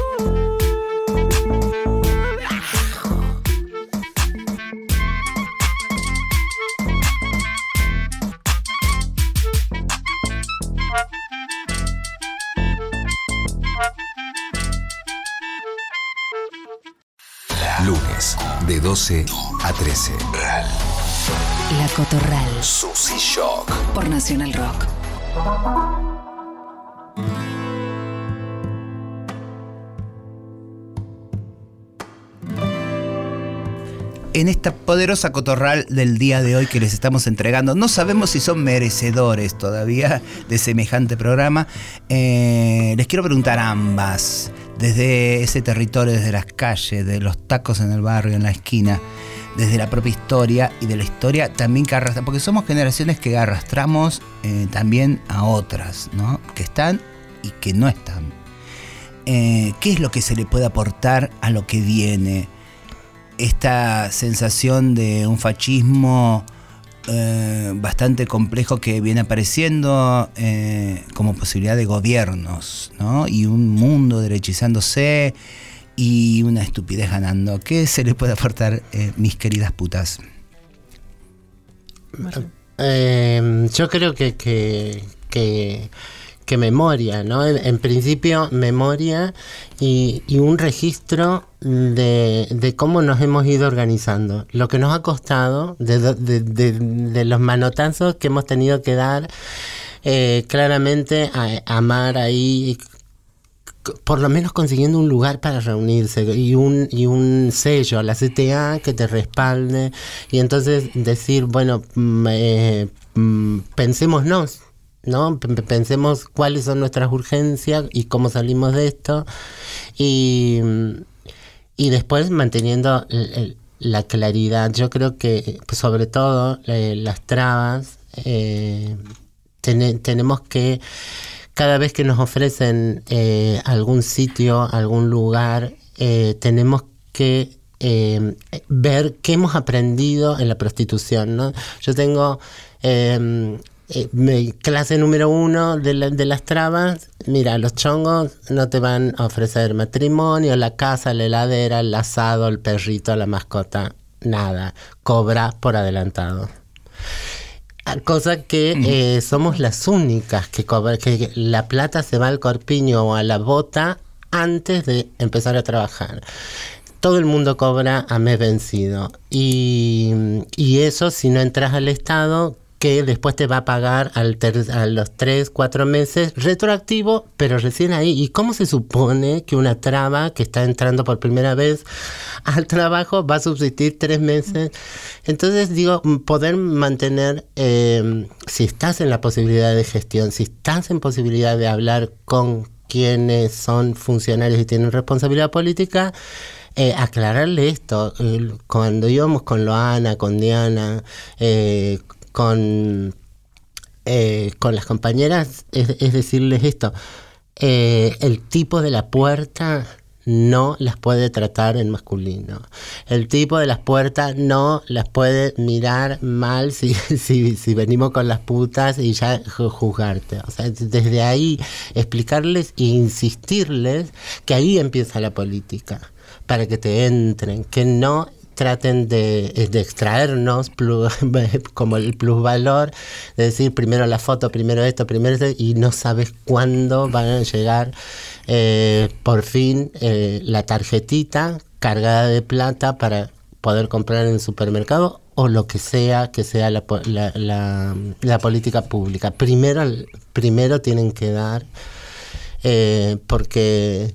Lunes, de 12 a 13. La Cotorral. Susy Shock. Por Nacional Rock. En esta poderosa cotorral del día de hoy que les estamos entregando. No sabemos si son merecedores todavía de semejante programa. Eh, les quiero preguntar a ambas, desde ese territorio, desde las calles, de los tacos en el barrio, en la esquina, desde la propia historia y de la historia también que arrastramos, porque somos generaciones que arrastramos eh, también a otras, ¿no? Que están y que no están. Eh, ¿Qué es lo que se le puede aportar a lo que viene? Esta sensación de un fascismo eh, bastante complejo que viene apareciendo eh, como posibilidad de gobiernos, ¿no? Y un mundo derechizándose y una estupidez ganando. ¿Qué se le puede aportar, eh, mis queridas putas? Yo creo que, que, que memoria, ¿no? En, principio, memoria y, y un registro de, de cómo nos hemos ido organizando. Lo que nos ha costado, de, los manotazos que hemos tenido que dar, eh, claramente a, amar ahí por lo menos consiguiendo un lugar para reunirse y un, y un sello, la CTA, que te respalde. Y entonces decir, bueno, mm, eh, mm, pensémonos, ¿no? Pensemos cuáles son nuestras urgencias y cómo salimos de esto. Y, y después manteniendo la claridad. Yo creo que, pues, sobre todo, eh, las trabas, eh, tene- tenemos que cada vez que nos ofrecen eh, algún sitio, algún lugar, tenemos que ver qué hemos aprendido en la prostitución. ¿no? Yo tengo eh, clase número uno de, la- de las trabas. Mira, los chongos no te van a ofrecer matrimonio, la casa, la heladera, el asado, el perrito, la mascota, nada. Cobra por adelantado. Ah, Cosa que eh, somos las únicas que cobran, que la plata se va al corpiño o a la bota antes de empezar a trabajar. Todo el mundo cobra a mes vencido. Y, y eso, si no entras al Estado, que después te va a pagar al ter- a los 3, 4 meses retroactivo, pero recién ahí. ¿Y cómo se supone que una traba que está entrando por primera vez al trabajo va a subsistir tres meses? Entonces digo, poder mantener, eh, si estás en la posibilidad de gestión, si estás en posibilidad de hablar con quienes son funcionarios y tienen responsabilidad política, eh, aclararle esto. Cuando íbamos con Loana, con Diana, eh, con, eh, con las compañeras, es, es decirles esto. Eh, el tipo de la puerta no las puede tratar en masculino. El tipo de las puertas no las puede mirar mal si, si, si venimos con las putas y ya ju- juzgarte. O sea, desde ahí explicarles e insistirles que ahí empieza la política, para que te entren, que no traten de, de extraernos como el plusvalor, de decir primero la foto, primero esto, primero esto, y no sabes cuándo van a llegar eh, por fin eh, la tarjetita cargada de plata para poder comprar en el supermercado o lo que sea que sea la, la, la- la política pública. Primero, primero tienen que dar, eh, porque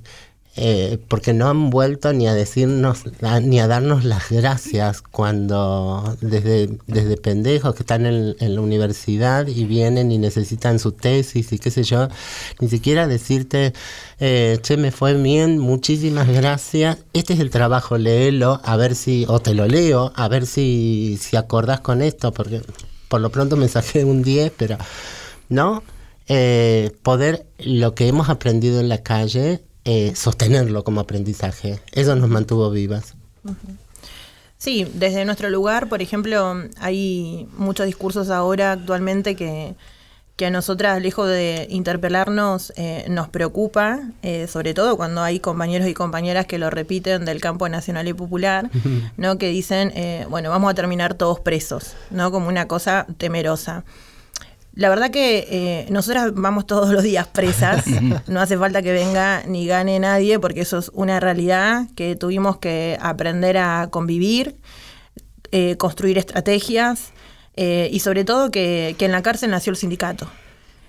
eh, porque no han vuelto ni a decirnos ni a darnos las gracias cuando desde, desde pendejos que están en, en la universidad y vienen y necesitan su tesis y qué sé yo, ni siquiera decirte, eh, che, me fue bien, muchísimas gracias, este es el trabajo, léelo, a ver si, o te lo leo, a ver si, si acordás con esto, porque por lo pronto me saqué un 10, pero no, eh, poder lo que hemos aprendido en la calle, eh, sostenerlo como aprendizaje. Eso nos mantuvo vivas. Sí, desde nuestro lugar, por ejemplo, hay muchos discursos ahora actualmente que, que a nosotras, lejos de interpelarnos, eh, nos preocupa, eh, sobre todo cuando hay compañeros y compañeras que lo repiten del campo nacional y popular, ¿no? que dicen, eh, bueno, vamos a terminar todos presos, ¿no? como una cosa temerosa. La verdad que eh, nosotras vamos todos los días presas, no hace falta que venga ni gane nadie, porque eso es una realidad que tuvimos que aprender a convivir, eh, construir estrategias eh, y sobre todo que, que en la cárcel nació el sindicato.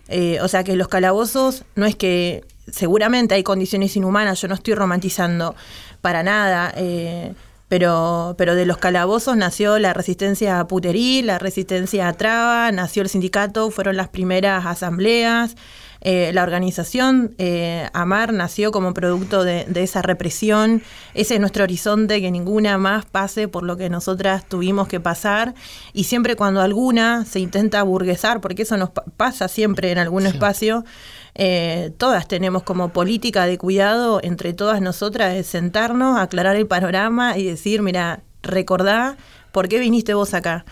Eh, o sea que los calabozos no es que seguramente hay condiciones inhumanas, yo no estoy romantizando para nada, eh, pero, pero de los calabozos nació la resistencia a puterí, la resistencia a traba, nació el sindicato, fueron las primeras asambleas. Eh, la organización eh, AMAR nació como producto de, de esa represión. Ese es nuestro horizonte, que ninguna más pase por lo que nosotras tuvimos que pasar. Y siempre cuando alguna se intenta burguesar, porque eso nos pa- pasa siempre en algún espacio, eh, todas tenemos como política de cuidado entre todas nosotras de sentarnos, aclarar el panorama y decir, mira, recordá por qué viniste vos acá.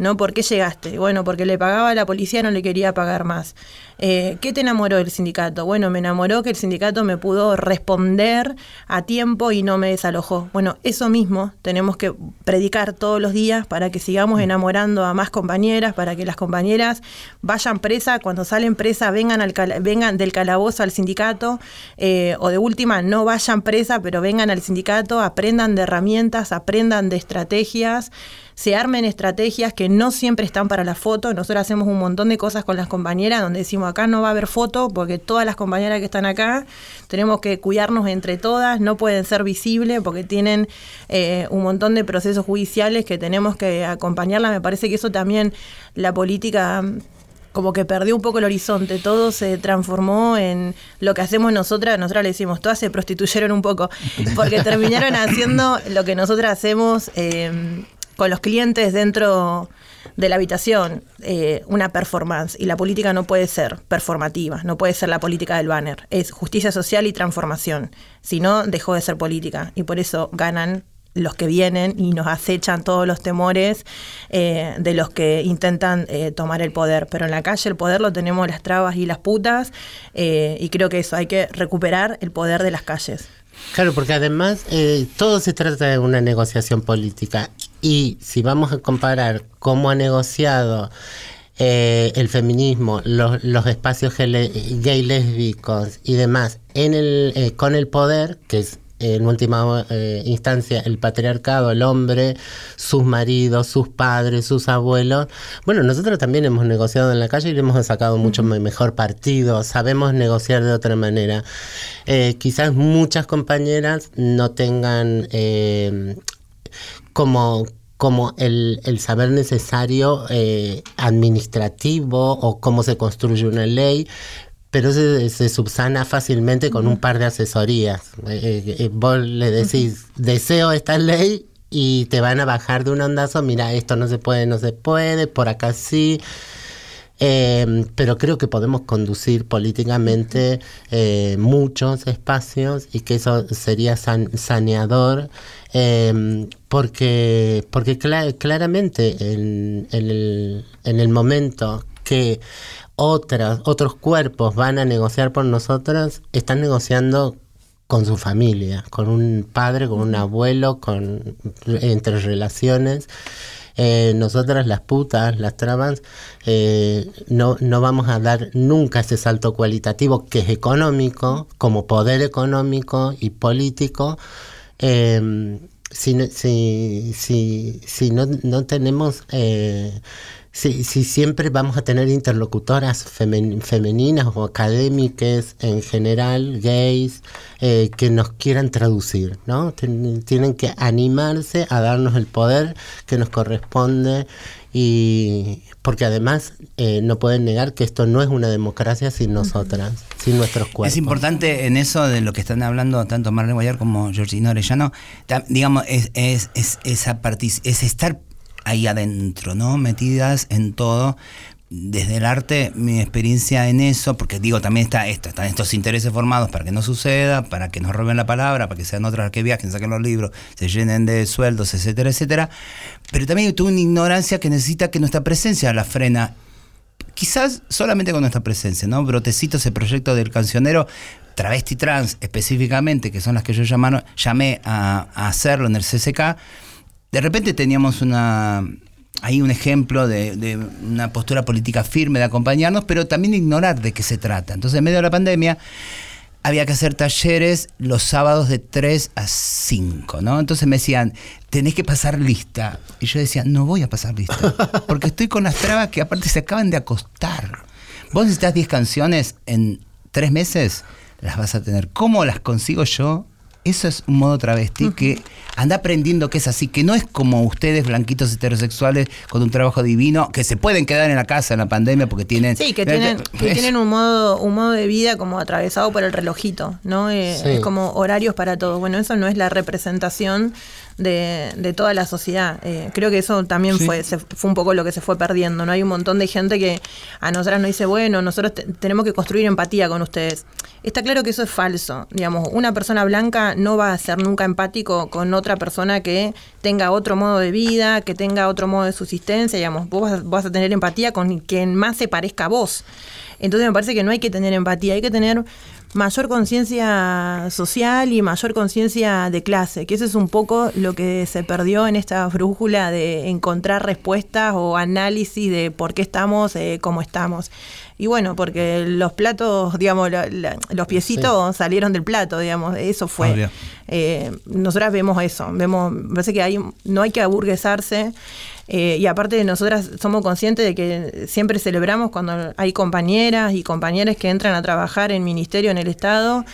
¿No? ¿Por qué llegaste? Bueno, porque le pagaba a la policía, no le quería pagar más. Eh, ¿Qué te enamoró del sindicato? Bueno, me enamoró que el sindicato me pudo responder a tiempo y no me desalojó. Bueno, eso mismo tenemos que predicar todos los días para que sigamos enamorando a más compañeras, para que las compañeras vayan presa, cuando salen presa vengan, al cala- vengan del calabozo al sindicato, eh, o de última no vayan presa, pero vengan al sindicato, aprendan de herramientas, aprendan de estrategias se armen estrategias que no siempre están para la foto. Nosotros hacemos un montón de cosas con las compañeras donde decimos acá no va a haber foto porque todas las compañeras que están acá tenemos que cuidarnos entre todas, no pueden ser visibles porque tienen eh, un montón de procesos judiciales que tenemos que acompañarlas. Me parece que eso también la política mm, como que perdió un poco el horizonte, todo se transformó en lo que hacemos nosotras, nosotras le decimos, todas se prostituyeron un poco, porque terminaron haciendo lo que nosotras hacemos eh, con los clientes dentro de la habitación, eh, una performance, y la política no puede ser performativa, no puede ser la política del banner, es justicia social y transformación, si no, dejó de ser política, y por eso ganan los que vienen y nos acechan todos los temores eh, de los que intentan eh, tomar el poder. Pero en la calle el poder lo tenemos las trabas y las putas y creo que eso, hay que recuperar el poder de las calles. Claro, porque además todo se trata de una negociación política. Y si vamos a comparar cómo ha negociado eh, el feminismo, los, los espacios gay lésbicos y demás en el, eh, con el poder, que es en última eh, instancia el patriarcado, el hombre, sus maridos, sus padres, sus abuelos. Bueno, nosotros también hemos negociado en la calle y le hemos sacado mucho mejor partido, sabemos negociar de otra manera. Eh, quizás muchas compañeras no tengan eh, como como el, el saber necesario eh, administrativo o cómo se construye una ley, pero se, se subsana fácilmente con un par de asesorías. Eh, eh, vos le decís, deseo esta ley y te van a bajar de un ondazo, mira, esto no se puede, no se puede, por acá sí. Eh, pero creo que podemos conducir políticamente eh, muchos espacios y que eso sería san- saneador eh, porque, porque cla- claramente en, en el, en el momento que otras, otros cuerpos van a negociar por nosotros, están negociando con su familia, con un padre, con un abuelo, con entre relaciones. Eh, nosotras las putas, las trabas, eh, no, no vamos a dar nunca ese salto cualitativo que es económico, como poder económico y político, si, no- si, si, si no, no tenemos... eh, si, si siempre vamos a tener interlocutoras femen- femeninas o académicas en general, gays, eh, que nos quieran traducir, ¿no? Ten- tienen que animarse a darnos el poder que nos corresponde y porque además eh, no pueden negar que esto no es una democracia sin nosotras, sin nuestros cuerpos. Es importante en eso de lo que están hablando tanto Marlene Guayar como Georgina Orellano, digamos, es, es, es, esa es estar ahí adentro, ¿no? Metidas en todo. Desde el arte, mi experiencia en eso, porque digo, también está esto, están estos intereses formados para que no suceda, para que nos roben la palabra, para que sean otras que viajen, saquen los libros, se llenen de sueldos, etcétera, etcétera. Pero también tuve una ignorancia que necesita que nuestra presencia la frena quizás solamente con nuestra presencia, ¿no? Brotecito, ese proyecto del cancionero, travesti trans específicamente, que son las que yo llamaron- llamé a, a hacerlo en el CCK, de repente teníamos una un ejemplo de, de una postura política firme de acompañarnos, pero también ignorar de qué se trata. Entonces, en medio de la pandemia, había que hacer talleres los sábados de 3 a 5, ¿no? Entonces me decían, tenés que pasar lista. Y yo decía, no voy a pasar lista, porque estoy con las trabas que aparte se acaban de acostar. Vos necesitas 10 canciones en 3 meses, las vas a tener. ¿Cómo las consigo yo? Eso es un modo travesti que anda aprendiendo que es así, que no es como ustedes, blanquitos heterosexuales, con un trabajo divino, que se pueden quedar en la casa en la pandemia porque tienen... Sí, que tienen, que Es- tienen un modo, un modo de vida como atravesado por el relojito, ¿no? Eh, Sí. Es como horarios para todo. Bueno, eso no es la representación de, de toda la sociedad. Eh, creo que eso también Sí. fue, se- fue un poco lo que se fue perdiendo, ¿no? Hay un montón de gente que a nosotras nos dice, bueno, nosotros te- tenemos que construir empatía con ustedes. Está claro que eso es falso. Digamos, una persona blanca no va a ser nunca empático con otra persona que tenga otro modo de vida, que tenga otro modo de subsistencia. Digamos, vos vas, vas a tener empatía con quien más se parezca a vos. Entonces me parece que no hay que tener empatía, hay que tener mayor conciencia social y mayor conciencia de clase, que eso es un poco lo que se perdió en esta brújula de encontrar respuestas o análisis de por qué estamos eh, como estamos. Y bueno, porque los platos, digamos, la- la- los piecitos salieron del plato, digamos, eso fue. Obvio. Eh, nosotras vemos eso, vemos, parece que hay, no hay que aburguesarse. Eh, y aparte nosotras somos conscientes de que siempre celebramos cuando hay compañeras y compañeros que entran a trabajar en ministerio, en el Estado,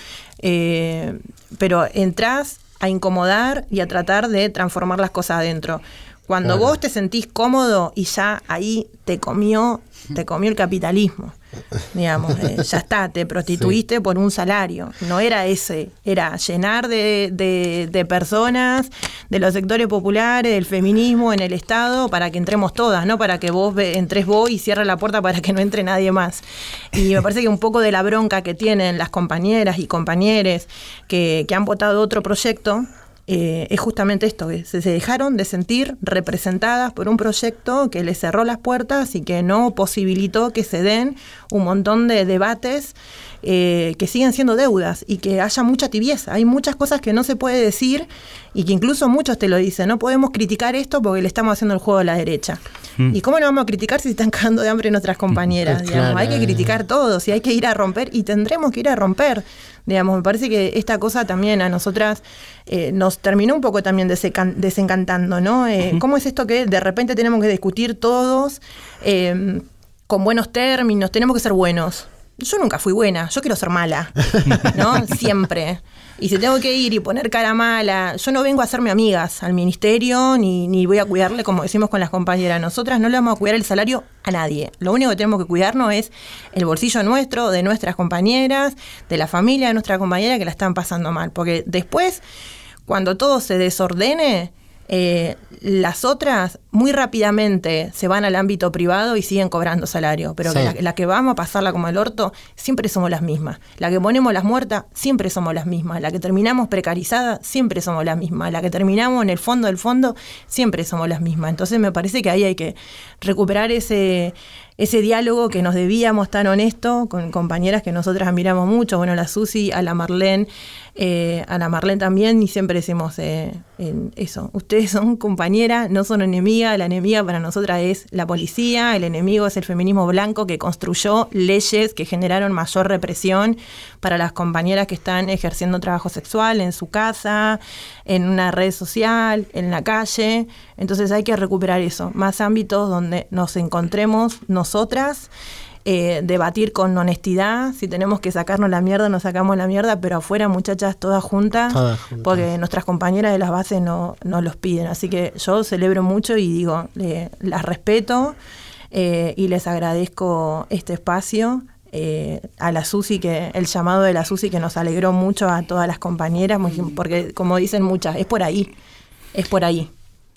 eh, pero entras a incomodar y a tratar de transformar las cosas adentro. Cuando Claro. vos te sentís cómodo y ya ahí te comió, te comió el capitalismo, digamos, eh, ya está, te prostituiste por un salario. No era ese, era llenar de, de- de personas, de los sectores populares, del feminismo en el Estado, para que entremos todas, no para que vos entres vos y cierres la puerta para que no entre nadie más. Y me parece que un poco de la bronca que tienen las compañeras y compañeros que, que han votado otro proyecto, eh, es justamente esto, que se, dejaron de sentir representadas por un proyecto que les cerró las puertas y que no posibilitó que se den un montón de debates eh, que siguen siendo deudas y que haya mucha tibieza. Hay muchas cosas que no se puede decir y que incluso muchos te lo dicen, no podemos criticar esto porque le estamos haciendo el juego a la derecha. ¿Y cómo no vamos a criticar si están cagando de hambre nuestras compañeras? digamos? Hay que criticar todos y hay que ir a romper y tendremos que ir a romper. Digamos, me parece que esta cosa también a nosotras eh, nos terminó un poco también desencantando, ¿no? Eh, ¿Cómo es esto que de repente tenemos que discutir todos eh, con buenos términos? Tenemos que ser buenos. Yo nunca fui buena, yo quiero ser mala, ¿no? Siempre. Y si tengo que ir y poner cara mala, yo no vengo a hacerme amigas al ministerio, ni, ni voy a cuidarle, como decimos con las compañeras. Nosotras no le vamos a cuidar el salario a nadie. Lo único que tenemos que cuidarnos es el bolsillo nuestro, de nuestras compañeras, de la familia de nuestra compañera que la están pasando mal. Porque después, cuando todo se desordene, eh, las otras muy rápidamente se van al ámbito privado y siguen cobrando salario, pero Sí. la, la que vamos a pasarla como el orto, siempre somos las mismas. La que ponemos las muertas, siempre somos las mismas. La que terminamos precarizada, siempre somos las mismas. La que terminamos en el fondo del fondo, siempre somos las mismas. Entonces me parece que ahí hay que recuperar ese, ese diálogo que nos debíamos tan honesto con compañeras que nosotras admiramos mucho, bueno, la Susi, a la Marlene, eh, a la Marlene también, y siempre decimos eh, en eso, ustedes son compañeras, no son enemigas, la enemiga para nosotras es la policía, el enemigo es el feminismo blanco que construyó leyes que generaron mayor represión para las compañeras que están ejerciendo trabajo sexual en su casa, en una red social, en la calle, entonces hay que recuperar eso, más ámbitos donde nos encontremos nosotras eh, debatir con honestidad. Si tenemos que sacarnos la mierda, nos sacamos la mierda, pero afuera, muchachas, todas juntas, Todas juntas. porque nuestras compañeras de las bases no, no los piden. Así que yo celebro mucho y digo, le- las respeto eh, y les agradezco este espacio. eh, a la Susi, que el llamado de la Susi que nos alegró mucho a todas las compañeras, porque como dicen muchas, es por ahí, es por ahí.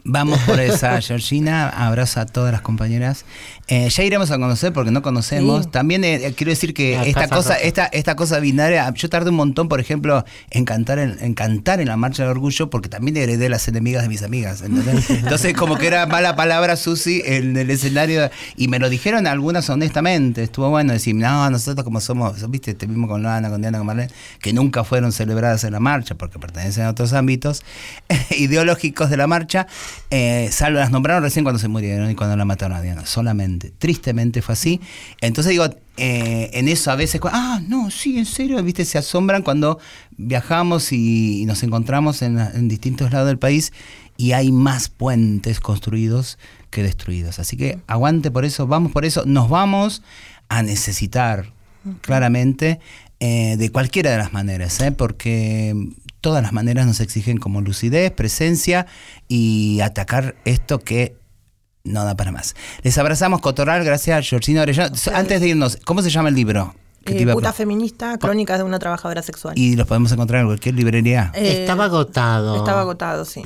Vamos por esa, Georgina. Abrazo a todas las compañeras. Eh, ya iremos a conocer porque no conocemos. Sí. También eh, eh, quiero decir que La esta cosa, esta, esta cosa binaria, yo tardé un montón, por ejemplo, en cantar en, en cantar en la marcha del orgullo, porque también heredé las enemigas de mis amigas. ¿entendés? Entonces, como que era mala palabra Susi en el escenario, y me lo dijeron algunas honestamente. Estuvo bueno decir, no, nosotros como somos, viste, te mismo con Lana, con Diana, con Marlene, que nunca fueron celebradas en la marcha, porque pertenecen a otros ámbitos ideológicos de la marcha, eh, salvo las nombraron recién cuando se murieron y cuando la mataron a Diana, solamente. Tristemente fue así. Entonces digo, eh, en eso a veces, ah, no, sí, en serio, viste, se asombran cuando viajamos y, y nos encontramos en, en distintos lados del país y hay más puentes construidos que destruidos. Así que aguante por eso, vamos por eso, nos vamos a necesitar claramente eh, de cualquiera de las maneras, porque todas las maneras nos exigen como lucidez, presencia y atacar esto que no da para más. Les abrazamos, Cotoral, gracias, Georgina Orellano. Antes de irnos, ¿cómo se llama el libro? Eh, puta feminista, crónicas de una trabajadora sexual. y los podemos encontrar en cualquier librería. Eh, Estaba agotado. Estaba agotado, sí.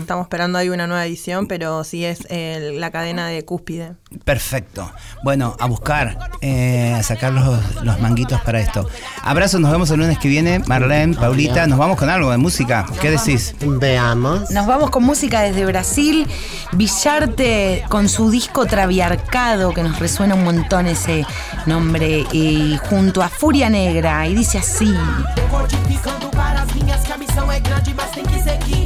Estamos esperando ahí una nueva edición, pero sí es eh, la cadena de cúspide. Perfecto. Bueno, a buscar, eh, a sacar los, los manguitos para esto. Abrazos, nos vemos el lunes que viene. Marlene, Paulita, nos vamos con algo de música. ¿Qué decís? Veamos. Nos vamos con música desde Brasil. Villarte con su disco Traviarcado, que nos resuena un montón ese nombre, y junto a Furia Negra. Y dice así. Codificando para as minhas que a missão é grande, mas tem que seguir.